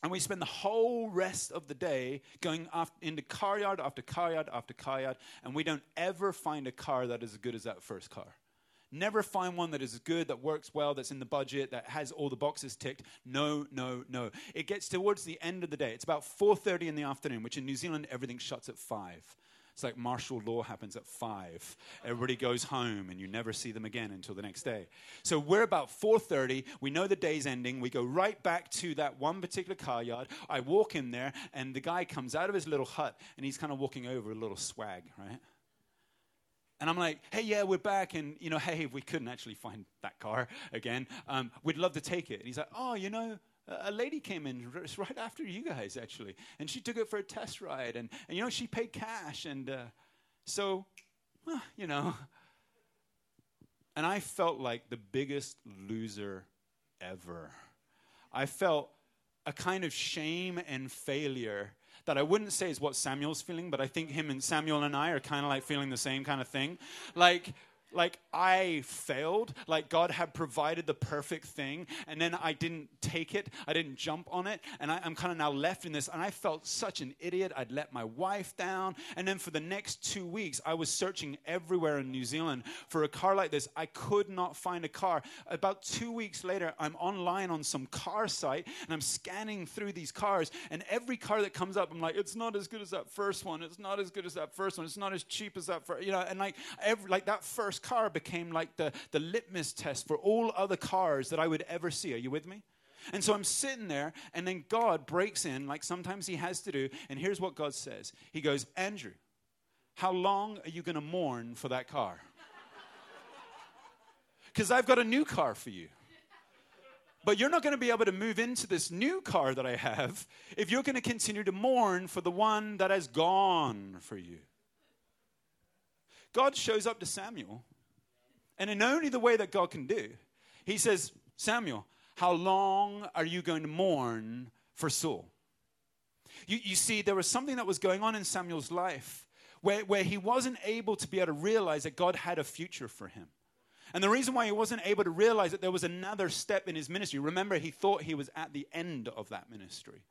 and we spend the whole rest of the day going into car yard after car yard after car yard, and we don't ever find a car that is as good as that first car. Never find one that is good, that works well, that's in the budget, that has all the boxes ticked. No, no, no. It gets towards the end of the day. It's about 4:30 in the afternoon, which in New Zealand everything shuts at 5. It's like martial law happens at 5. Everybody goes home and you never see them again until the next day. So we're about 4:30, we know the day's ending. We go right back to that one particular car yard. I walk in there and the guy comes out of his little hut and he's kind of walking over a little swag, right? And I'm like, hey, yeah, we're back. And, you know, hey, we couldn't actually find that car again. Um, we'd love to take it. And he's like, oh, you know, a lady came in right after you guys, actually. And she took it for a test ride. And, and you know, she paid cash. And uh, so, well, you know. And I felt like the biggest loser ever. I felt a kind of shame and failure that I wouldn't say is what Samuel's feeling, but I think him and Samuel and I are kind of like feeling the same kind of thing. Like, like I failed, like God had provided the perfect thing, and then I didn't take it, I didn't jump on it, and I, am kind of now left in this. And I felt such an idiot. I'd let my wife down. And then for the next two weeks, I was searching everywhere in New Zealand for a car like this. I could not find a car. About two weeks later, I'm online on some car site, and I'm scanning through these cars, and every car that comes up, I'm like, it's not as good as that first one. It's not as good as that first one. It's not as cheap as that first, you know, and like every, like that first car became like the, the litmus test for all other cars that I would ever see. Are you with me? And so I'm sitting there, and then God breaks in, like sometimes He has to do. And here's what God says He goes, Andrew, how long are you going to mourn for that car? Because I've got a new car for you. But you're not going to be able to move into this new car that I have if you're going to continue to mourn for the one that has gone for you. God shows up to Samuel and in only the way that God can do, he says, Samuel, how long are you going to mourn for Saul? You, you see, there was something that was going on in Samuel's life where, where he wasn't able to be able to realize that God had a future for him. And the reason why he wasn't able to realize that there was another step in his ministry, remember, he thought he was at the end of that ministry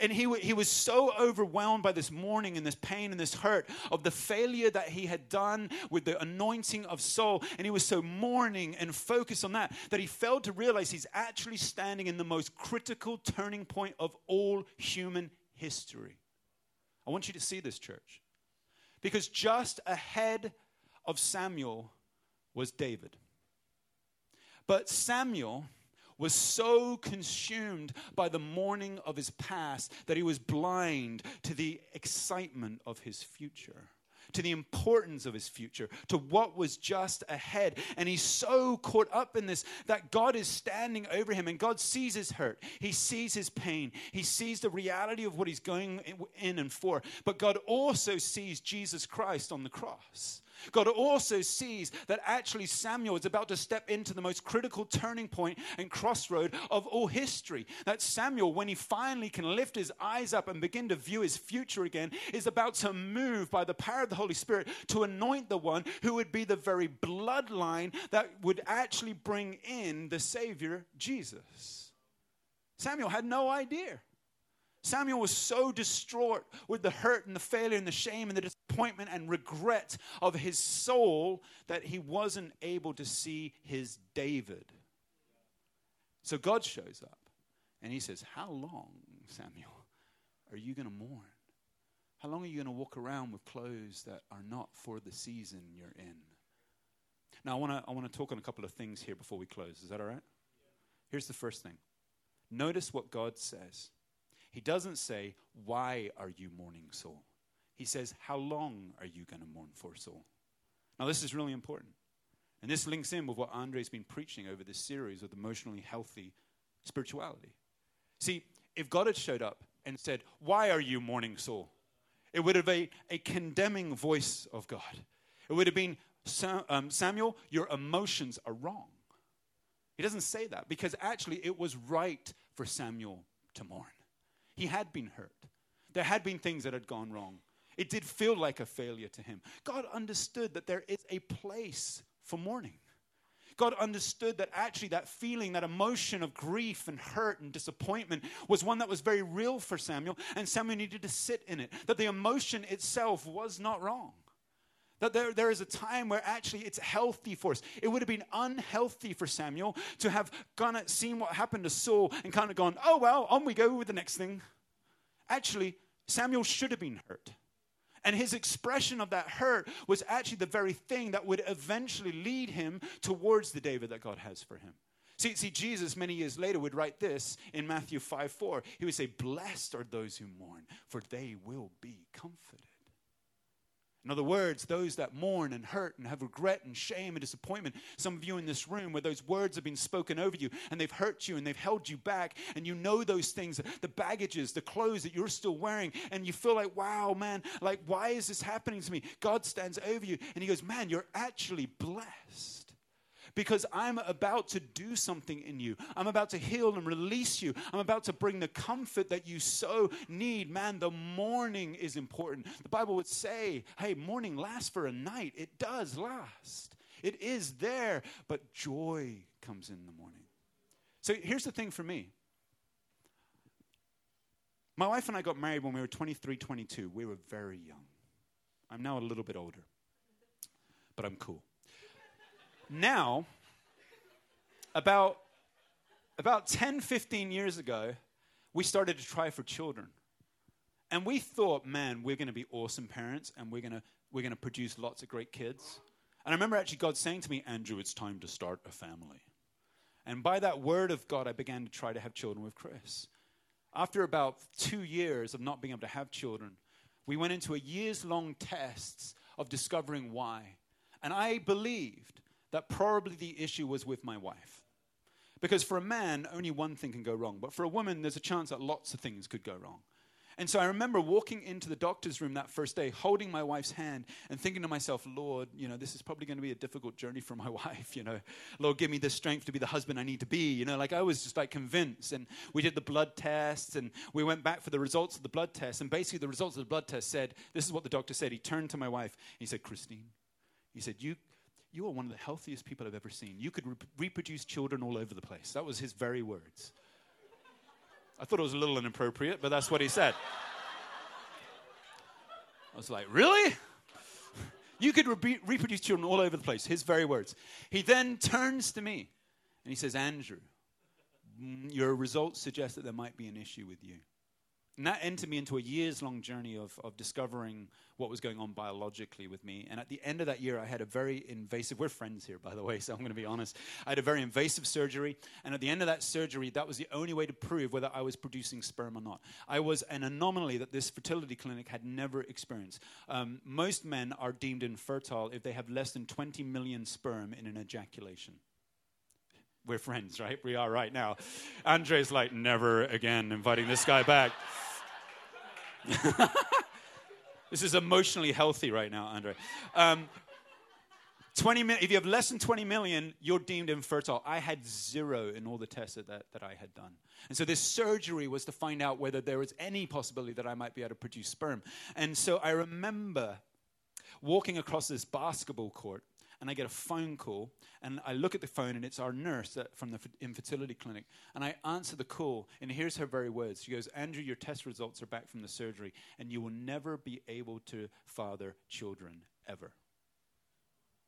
and he, he was so overwhelmed by this mourning and this pain and this hurt of the failure that he had done with the anointing of Saul. And he was so mourning and focused on that that he failed to realize he's actually standing in the most critical turning point of all human history. I want you to see this, church. Because just ahead of Samuel was David. But Samuel was so consumed by the mourning of his past that he was blind to the excitement of his future to the importance of his future, to what was just ahead. And he's so caught up in this that God is standing over him and God sees his hurt. He sees his pain. He sees the reality of what he's going in and for. But God also sees Jesus Christ on the cross. God also sees that actually Samuel is about to step into the most critical turning point and crossroad of all history. That Samuel, when he finally can lift his eyes up and begin to view his future again, is about to move by the power of the Holy Spirit to anoint the one who would be the very bloodline that would actually bring in the Savior, Jesus. Samuel had no idea. Samuel was so distraught with the hurt and the failure and the shame and the disappointment and regret of his soul that he wasn't able to see his David. So God shows up and he says, How long, Samuel, are you going to mourn? How long are you going to walk around with clothes that are not for the season you're in? Now, I want to I wanna talk on a couple of things here before we close. Is that all right? Here's the first thing notice what God says. He doesn't say, Why are you mourning, Saul? He says, How long are you going to mourn for Saul? Now, this is really important. And this links in with what Andre's been preaching over this series of emotionally healthy spirituality. See, if God had showed up and said, Why are you mourning, Saul? It would have been a condemning voice of God. It would have been, um, Samuel, your emotions are wrong. He doesn't say that because actually it was right for Samuel to mourn. He had been hurt. There had been things that had gone wrong. It did feel like a failure to him. God understood that there is a place for mourning. God understood that actually that feeling, that emotion of grief and hurt and disappointment was one that was very real for Samuel, and Samuel needed to sit in it. That the emotion itself was not wrong. That there, there is a time where actually it's healthy for us. It would have been unhealthy for Samuel to have gone and seen what happened to Saul and kind of gone, oh, well, on we go with the next thing. Actually, Samuel should have been hurt. And his expression of that hurt was actually the very thing that would eventually lead him towards the David that God has for him. See, see, Jesus many years later would write this in Matthew 5 4. He would say, Blessed are those who mourn, for they will be comforted. In other words, those that mourn and hurt and have regret and shame and disappointment, some of you in this room where those words have been spoken over you and they've hurt you and they've held you back, and you know those things, the baggages, the clothes that you're still wearing, and you feel like, wow, man, like, why is this happening to me? God stands over you and He goes, man, you're actually blessed because I'm about to do something in you. I'm about to heal and release you. I'm about to bring the comfort that you so need. Man, the mourning is important. The Bible would say, hey, mourning lasts for a night. It does last, it is there, but joy comes in the morning. So here's the thing for me. My wife and I got married when we were 23, 22. We were very young. I'm now a little bit older, but I'm cool now, about, about 10, 15 years ago, we started to try for children. And we thought, man, we're going to be awesome parents and we're going to, we're going to produce lots of great kids. And I remember actually God saying to me, Andrew, it's time to start a family. And by that word of God, I began to try to have children with Chris. After about two years of not being able to have children, we went into a years long test of discovering why. And I believed that probably the issue was with my wife. Because for a man, only one thing can go wrong. But for a woman, there's a chance that lots of things could go wrong. And so I remember walking into the doctor's room that first day, holding my wife's hand and thinking to myself, Lord, you know, this is probably going to be a difficult journey for my wife, you know. Lord, give me the strength to be the husband I need to be, you know. Like I was just like convinced. And we did the blood tests and we went back for the results of the blood test. And basically, the results of the blood test said, this is what the doctor said. He turned to my wife he said, Christine, he said, you you are one of the healthiest people I've ever seen. You could re- reproduce children all over the place. That was his very words. I thought it was a little inappropriate, but that's what he said. I was like, Really? You could re- reproduce children all over the place. His very words. He then turns to me and he says, Andrew, mm, your results suggest that there might be an issue with you. And that entered me into a years long journey of, of discovering what was going on biologically with me. And at the end of that year, I had a very invasive, we're friends here, by the way, so I'm going to be honest. I had a very invasive surgery. And at the end of that surgery, that was the only way to prove whether I was producing sperm or not. I was an anomaly that this fertility clinic had never experienced. Um, most men are deemed infertile if they have less than 20 million sperm in an ejaculation we're friends, right? We are right now. Andre's like, never again inviting this guy back. this is emotionally healthy right now, Andre. Um, 20 mi- if you have less than 20 million, you're deemed infertile. I had zero in all the tests that, that I had done. And so this surgery was to find out whether there was any possibility that I might be able to produce sperm. And so I remember walking across this basketball court and I get a phone call, and I look at the phone, and it's our nurse from the infertility clinic. And I answer the call, and here's her very words. She goes, Andrew, your test results are back from the surgery, and you will never be able to father children ever.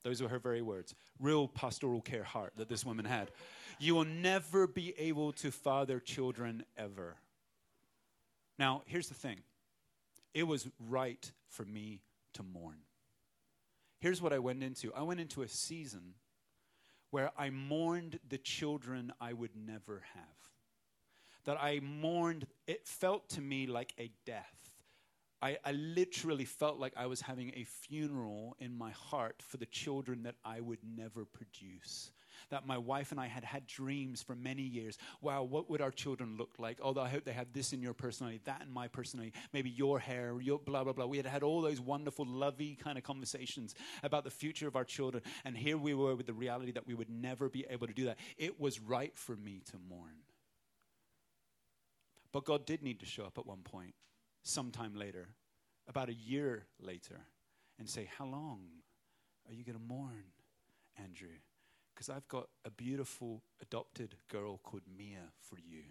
Those were her very words. Real pastoral care heart that this woman had. You will never be able to father children ever. Now, here's the thing it was right for me to mourn here's what I went into I went into a season where I mourned the children I would never have. That I mourned, it felt to me like a death. I, I, literally felt like I was having a funeral in my heart for the children that I would never produce that my wife and I had had dreams for many years. Wow, what would our children look like? Although I hope they have this in your personality, that in my personality, maybe your hair, your blah, blah, blah. We had had all those wonderful, lovey kind of conversations about the future of our children. And here we were with the reality that we would never be able to do that. It was right for me to mourn. But God did need to show up at one point, sometime later, about a year later, and say, How long are you going to mourn, Andrew? Because I've got a beautiful adopted girl called Mia for you.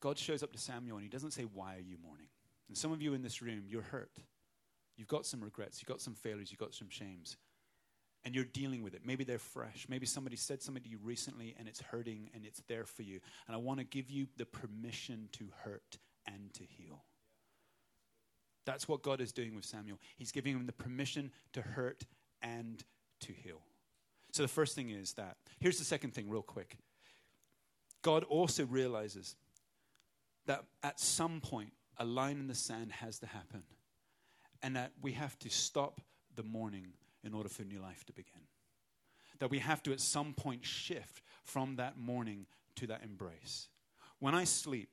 God shows up to Samuel and he doesn't say, Why are you mourning? And some of you in this room, you're hurt. You've got some regrets, you've got some failures, you've got some shames. And you're dealing with it. Maybe they're fresh. Maybe somebody said something to you recently and it's hurting and it's there for you. And I want to give you the permission to hurt and to heal. That's what God is doing with Samuel. He's giving him the permission to hurt and to heal. So the first thing is that. Here's the second thing, real quick. God also realizes that at some point, a line in the sand has to happen, and that we have to stop the mourning in order for new life to begin. That we have to at some point shift from that mourning to that embrace. When I sleep,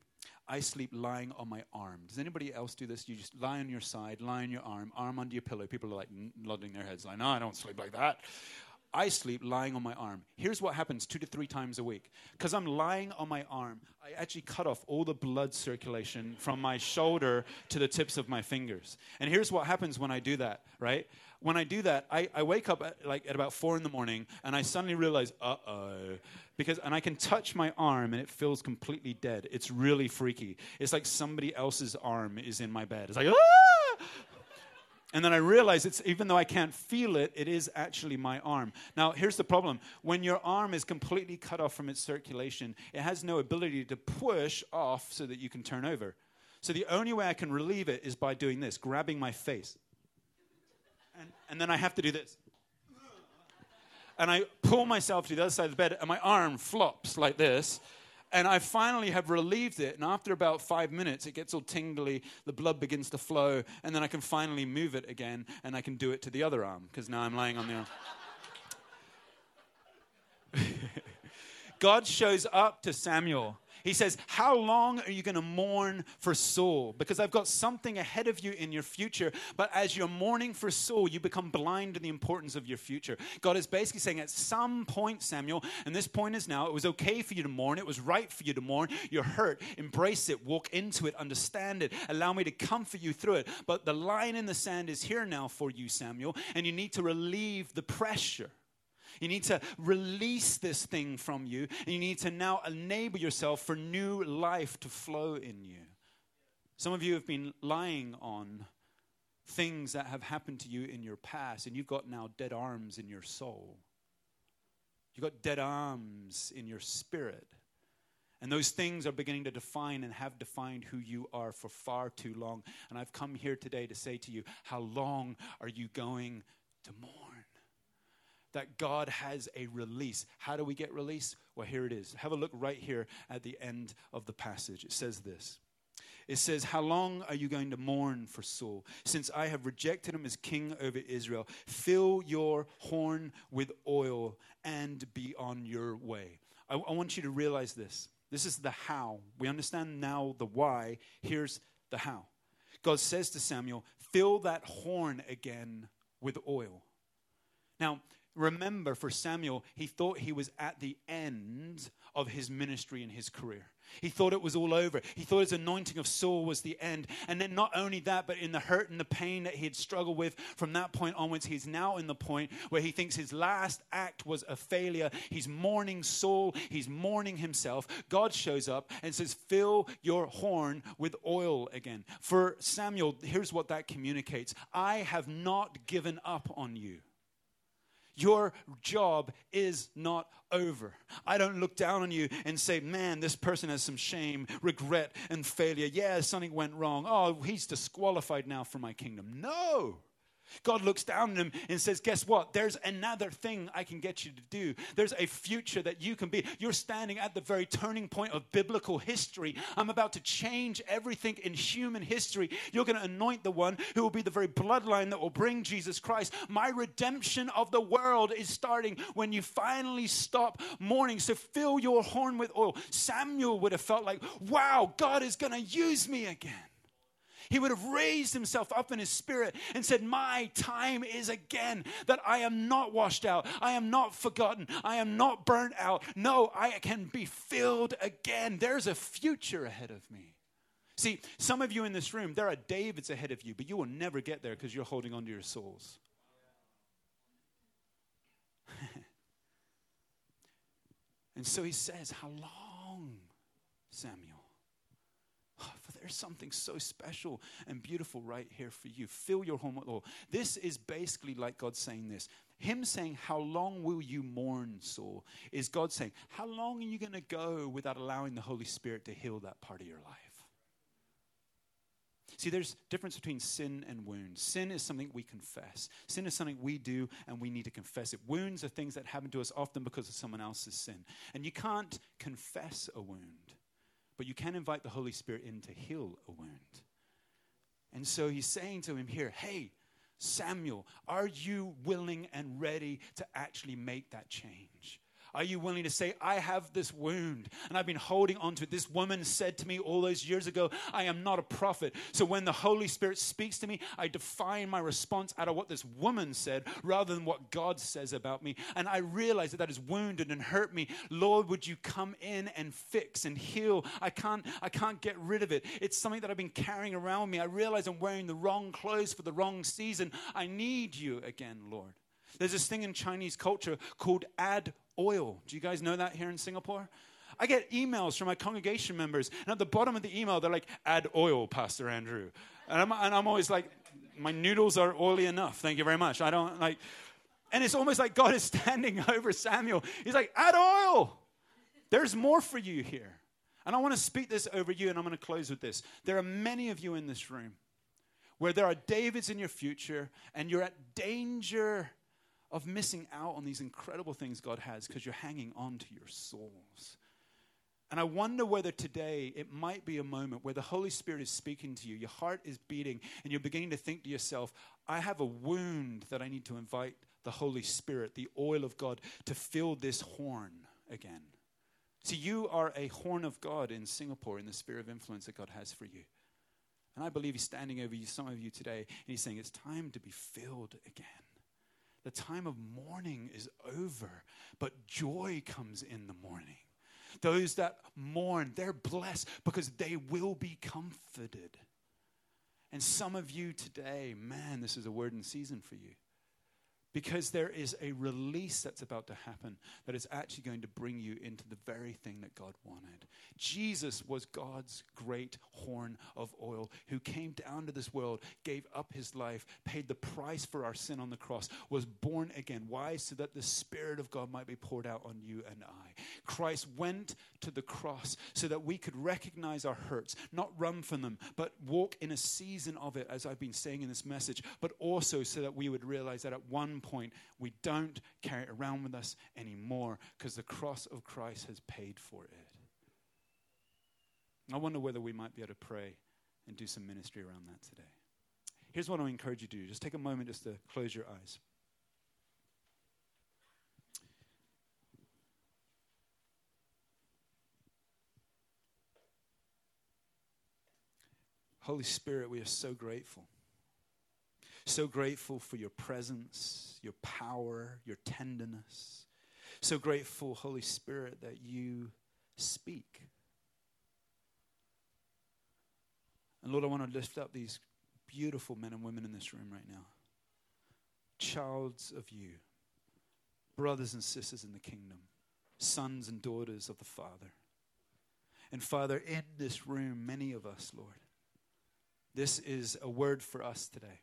I sleep lying on my arm. Does anybody else do this? You just lie on your side, lie on your arm, arm under your pillow. People are like nodding their heads, like, no, I don't sleep like that. I sleep lying on my arm. Here's what happens two to three times a week. Because I'm lying on my arm, I actually cut off all the blood circulation from my shoulder to the tips of my fingers. And here's what happens when I do that, right? When I do that, I, I wake up at, like at about four in the morning and I suddenly realize, uh oh. Because, and I can touch my arm and it feels completely dead. It's really freaky. It's like somebody else's arm is in my bed. It's like, ah! And then I realize it's even though I can't feel it, it is actually my arm. Now, here's the problem. When your arm is completely cut off from its circulation, it has no ability to push off so that you can turn over. So the only way I can relieve it is by doing this, grabbing my face. And, and then I have to do this. And I pull myself to the other side of the bed, and my arm flops like this and I finally have relieved it. And after about five minutes, it gets all tingly, the blood begins to flow, and then I can finally move it again, and I can do it to the other arm because now I'm laying on the arm. God shows up to Samuel he says, How long are you going to mourn for Saul? Because I've got something ahead of you in your future. But as you're mourning for Saul, you become blind to the importance of your future. God is basically saying, At some point, Samuel, and this point is now, it was okay for you to mourn. It was right for you to mourn. You're hurt. Embrace it. Walk into it. Understand it. Allow me to comfort you through it. But the line in the sand is here now for you, Samuel, and you need to relieve the pressure. You need to release this thing from you, and you need to now enable yourself for new life to flow in you. Some of you have been lying on things that have happened to you in your past, and you've got now dead arms in your soul. You've got dead arms in your spirit. And those things are beginning to define and have defined who you are for far too long. And I've come here today to say to you, how long are you going to mourn? That God has a release. How do we get release? Well, here it is. Have a look right here at the end of the passage. It says this. It says, How long are you going to mourn for Saul? Since I have rejected him as king over Israel, fill your horn with oil and be on your way. I, I want you to realize this. This is the how. We understand now the why. Here's the how. God says to Samuel, Fill that horn again with oil. Now, remember for Samuel, he thought he was at the end of his ministry and his career. He thought it was all over. He thought his anointing of Saul was the end. And then, not only that, but in the hurt and the pain that he had struggled with from that point onwards, he's now in the point where he thinks his last act was a failure. He's mourning Saul, he's mourning himself. God shows up and says, Fill your horn with oil again. For Samuel, here's what that communicates I have not given up on you. Your job is not over. I don't look down on you and say, man, this person has some shame, regret, and failure. Yeah, something went wrong. Oh, he's disqualified now for my kingdom. No. God looks down on him and says, Guess what? There's another thing I can get you to do. There's a future that you can be. You're standing at the very turning point of biblical history. I'm about to change everything in human history. You're going to anoint the one who will be the very bloodline that will bring Jesus Christ. My redemption of the world is starting when you finally stop mourning. So fill your horn with oil. Samuel would have felt like, Wow, God is going to use me again. He would have raised himself up in his spirit and said, My time is again, that I am not washed out. I am not forgotten. I am not burnt out. No, I can be filled again. There's a future ahead of me. See, some of you in this room, there are Davids ahead of you, but you will never get there because you're holding on to your Sauls. and so he says, How long, Samuel? Oh, for there's something so special and beautiful right here for you. Fill your home with oil. This is basically like God saying this. Him saying, How long will you mourn, Saul? Is God saying, How long are you going to go without allowing the Holy Spirit to heal that part of your life? See, there's difference between sin and wounds. Sin is something we confess. Sin is something we do and we need to confess it. Wounds are things that happen to us often because of someone else's sin. And you can't confess a wound but you can invite the Holy Spirit in to heal a wound. And so he's saying to him here, hey, Samuel, are you willing and ready to actually make that change? Are you willing to say, I have this wound and I've been holding on to it? This woman said to me all those years ago, I am not a prophet. So when the Holy Spirit speaks to me, I define my response out of what this woman said rather than what God says about me. And I realize that that is wounded and hurt me. Lord, would you come in and fix and heal? I can't, I can't get rid of it. It's something that I've been carrying around me. I realize I'm wearing the wrong clothes for the wrong season. I need you again, Lord. There's this thing in Chinese culture called add oil. Do you guys know that here in Singapore? I get emails from my congregation members, and at the bottom of the email, they're like, add oil, Pastor Andrew. And I'm, and I'm always like, my noodles are oily enough. Thank you very much. I don't like, and it's almost like God is standing over Samuel. He's like, add oil. There's more for you here. And I want to speak this over you, and I'm going to close with this. There are many of you in this room where there are Davids in your future, and you're at danger of missing out on these incredible things God has because you're hanging on to your Sauls. And I wonder whether today it might be a moment where the Holy Spirit is speaking to you, your heart is beating, and you're beginning to think to yourself, I have a wound that I need to invite the Holy Spirit, the oil of God, to fill this horn again. See, you are a horn of God in Singapore in the sphere of influence that God has for you. And I believe He's standing over you, some of you today, and He's saying, It's time to be filled again. The time of mourning is over, but joy comes in the morning. Those that mourn, they're blessed because they will be comforted. And some of you today, man, this is a word in season for you because there is a release that's about to happen that is actually going to bring you into the very thing that God wanted. Jesus was God's great horn of oil who came down to this world, gave up his life, paid the price for our sin on the cross, was born again. Why? So that the Spirit of God might be poured out on you and I. Christ went to the cross so that we could recognize our hurts, not run from them, but walk in a season of it, as I've been saying in this message, but also so that we would realize that at one point, we don't carry it around with us anymore because the cross of Christ has paid for it. I wonder whether we might be able to pray and do some ministry around that today. Here's what I encourage you to do just take a moment just to close your eyes. Holy Spirit, we are so grateful. So grateful for your presence, your power, your tenderness. So grateful, Holy Spirit, that you speak. And Lord, I want to lift up these beautiful men and women in this room right now. Childs of you, brothers and sisters in the kingdom, sons and daughters of the Father. And Father, in this room, many of us, Lord, this is a word for us today.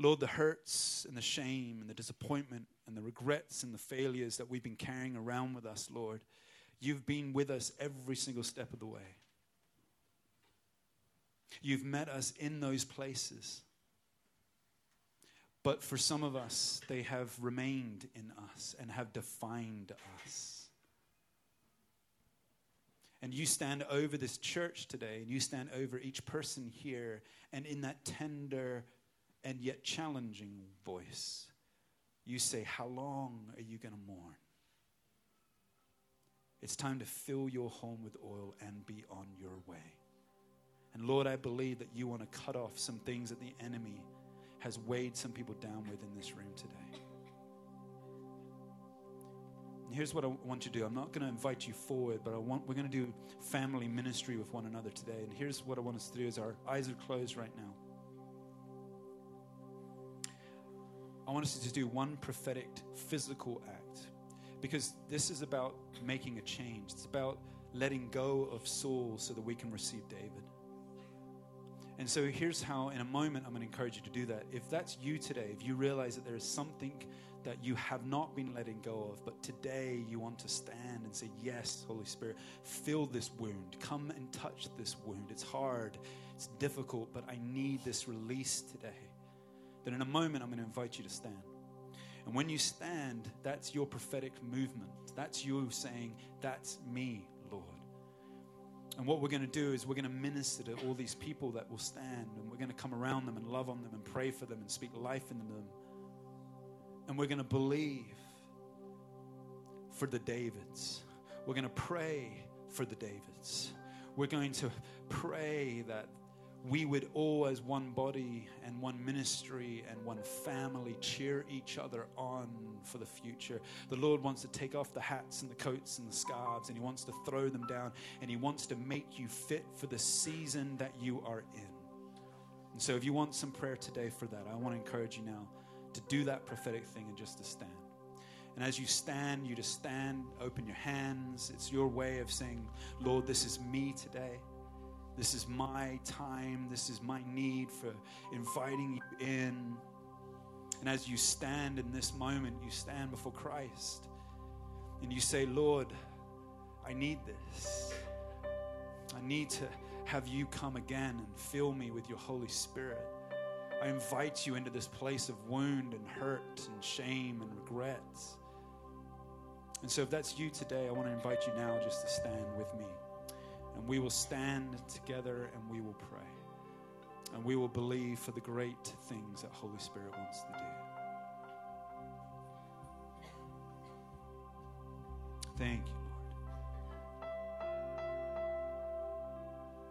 Lord, the hurts and the shame and the disappointment and the regrets and the failures that we've been carrying around with us, Lord, you've been with us every single step of the way. You've met us in those places. But for some of us, they have remained in us and have defined us. And you stand over this church today, and you stand over each person here, and in that tender, and yet challenging voice, you say, How long are you going to mourn? It's time to fill your home with oil and be on your way. And Lord, I believe that you want to cut off some things that the enemy has weighed some people down with in this room today. Here's what I want you to do. I'm not going to invite you forward, but I want we're going to do family ministry with one another today. And here's what I want us to do: is our eyes are closed right now. I want us to do one prophetic physical act because this is about making a change. It's about letting go of Saul so that we can receive David. And so here's how, in a moment, I'm going to encourage you to do that. If that's you today, if you realize that there is something that you have not been letting go of, but today you want to stand and say, Yes, Holy Spirit, fill this wound. Come and touch this wound. It's hard, it's difficult, but I need this release today. Then in a moment, I'm going to invite you to stand. And when you stand, that's your prophetic movement. That's you saying, That's me, Lord. And what we're going to do is we're going to minister to all these people that will stand, and we're going to come around them and love on them and pray for them and speak life into them. And we're going to believe for the Davids. We're going to pray for the Davids. We're going to pray that we would all, as one body and one ministry and one family, cheer each other on for the future. The Lord wants to take off the hats and the coats and the scarves, and He wants to throw them down, and He wants to make you fit for the season that you are in. And so, if you want some prayer today for that, I want to encourage you now to do that prophetic thing and just to stand. And as you stand, you just stand, open your hands. It's your way of saying, Lord, this is me today. This is my time. This is my need for inviting you in. And as you stand in this moment, you stand before Christ and you say, Lord, I need this. I need to have you come again and fill me with your Holy Spirit. I invite you into this place of wound and hurt and shame and regrets. And so, if that's you today, I want to invite you now just to stand with me. And we will stand together and we will pray. And we will believe for the great things that Holy Spirit wants to do. Thank you, Lord.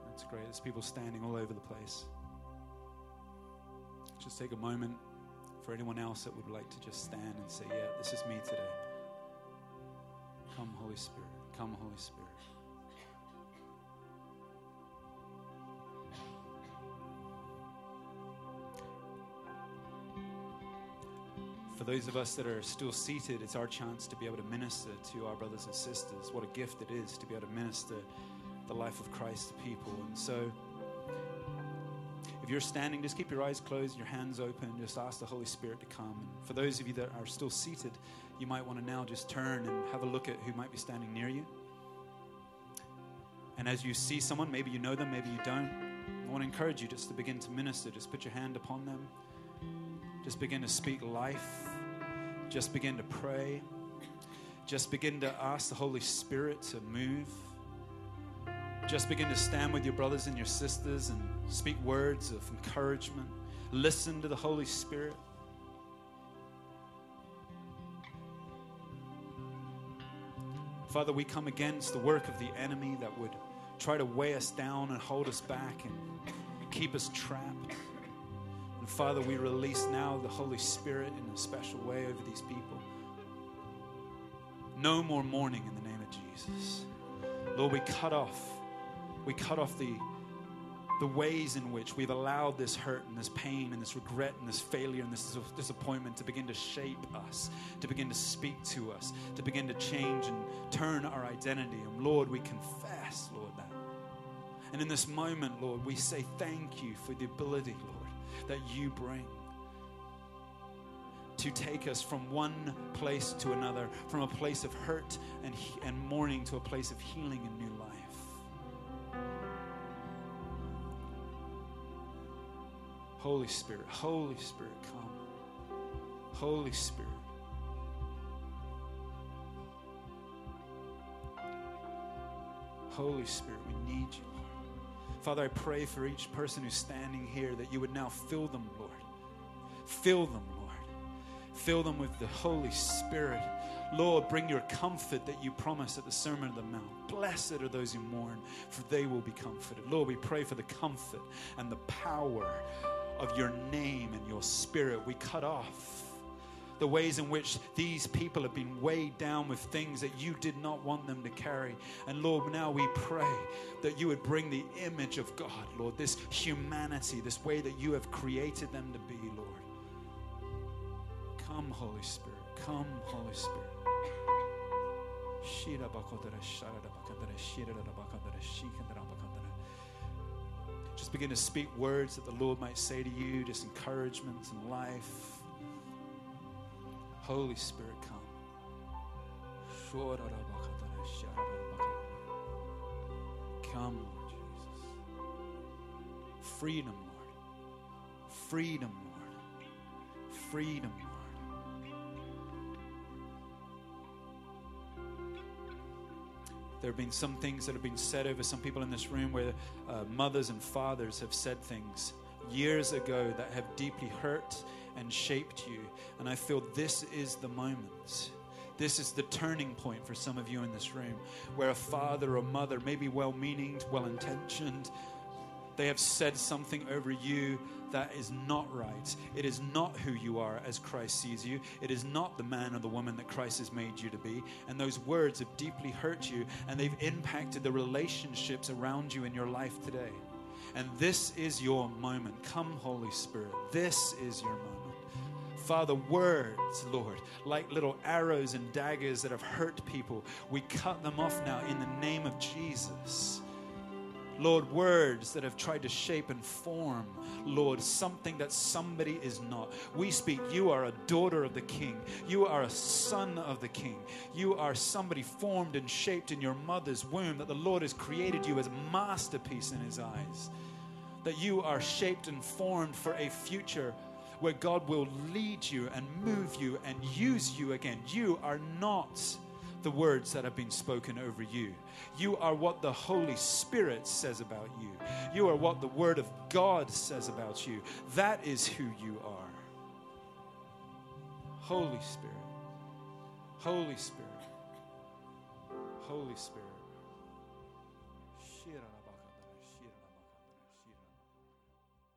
That's great. There's people standing all over the place. Just take a moment for anyone else that would like to just stand and say, Yeah, this is me today. Come, Holy Spirit. Come, Holy Spirit. Those of us that are still seated, it's our chance to be able to minister to our brothers and sisters. What a gift it is to be able to minister the life of Christ to people. And so, if you're standing, just keep your eyes closed, your hands open, just ask the Holy Spirit to come. And for those of you that are still seated, you might want to now just turn and have a look at who might be standing near you. And as you see someone, maybe you know them, maybe you don't, I want to encourage you just to begin to minister. Just put your hand upon them. Just begin to speak life. Just begin to pray. Just begin to ask the Holy Spirit to move. Just begin to stand with your brothers and your sisters and speak words of encouragement. Listen to the Holy Spirit. Father, we come against the work of the enemy that would try to weigh us down and hold us back and keep us trapped. And Father, we release now the Holy Spirit in a special way over these people. No more mourning in the name of Jesus. Lord, we cut off, we cut off the the ways in which we've allowed this hurt and this pain and this regret and this failure and this disappointment to begin to shape us, to begin to speak to us, to begin to change and turn our identity. And Lord, we confess, Lord, that. And in this moment, Lord, we say thank you for the ability, Lord, that you bring to take us from one place to another, from a place of hurt and, and mourning to a place of healing and new life. Holy Spirit, Holy Spirit, come. Holy Spirit. Holy Spirit, we need you. Father, I pray for each person who's standing here that you would now fill them, Lord. Fill them, Lord. Fill them with the Holy Spirit. Lord, bring your comfort that you promised at the Sermon on the Mount. Blessed are those who mourn, for they will be comforted. Lord, we pray for the comfort and the power of your name and your spirit. We cut off the ways in which these people have been weighed down with things that you did not want them to carry. And Lord, now we pray that you would bring the image of God, Lord, this humanity, this way that you have created them to be, Lord. Come, Holy Spirit. Come, Holy Spirit. Just begin to speak words that the Lord might say to you, just encouragement and life. Holy Spirit, come. Come, Lord Jesus. Freedom, Lord. Freedom, Lord. Freedom, Lord. There have been some things that have been said over some people in this room where uh, mothers and fathers have said things years ago that have deeply hurt and shaped you. And I feel this is the moment. This is the turning point for some of you in this room where a father or mother, maybe well meaning, well intentioned, they have said something over you that is not right. It is not who you are as Christ sees you. It is not the man or the woman that Christ has made you to be. And those words have deeply hurt you and they've impacted the relationships around you in your life today. And this is your moment. Come, Holy Spirit. This is your moment. Father, words, Lord, like little arrows and daggers that have hurt people, we cut them off now in the name of Jesus. Lord, words that have tried to shape and form, Lord, something that somebody is not. We speak, you are a daughter of the King. You are a son of the King. You are somebody formed and shaped in your mother's womb, that the Lord has created you as a masterpiece in His eyes. That you are shaped and formed for a future where God will lead you and move you and use you again. You are not the words that have been spoken over you. You are what the Holy Spirit says about you. You are what the Word of God says about you. That is who you are. Holy Spirit. Holy Spirit. Holy Spirit.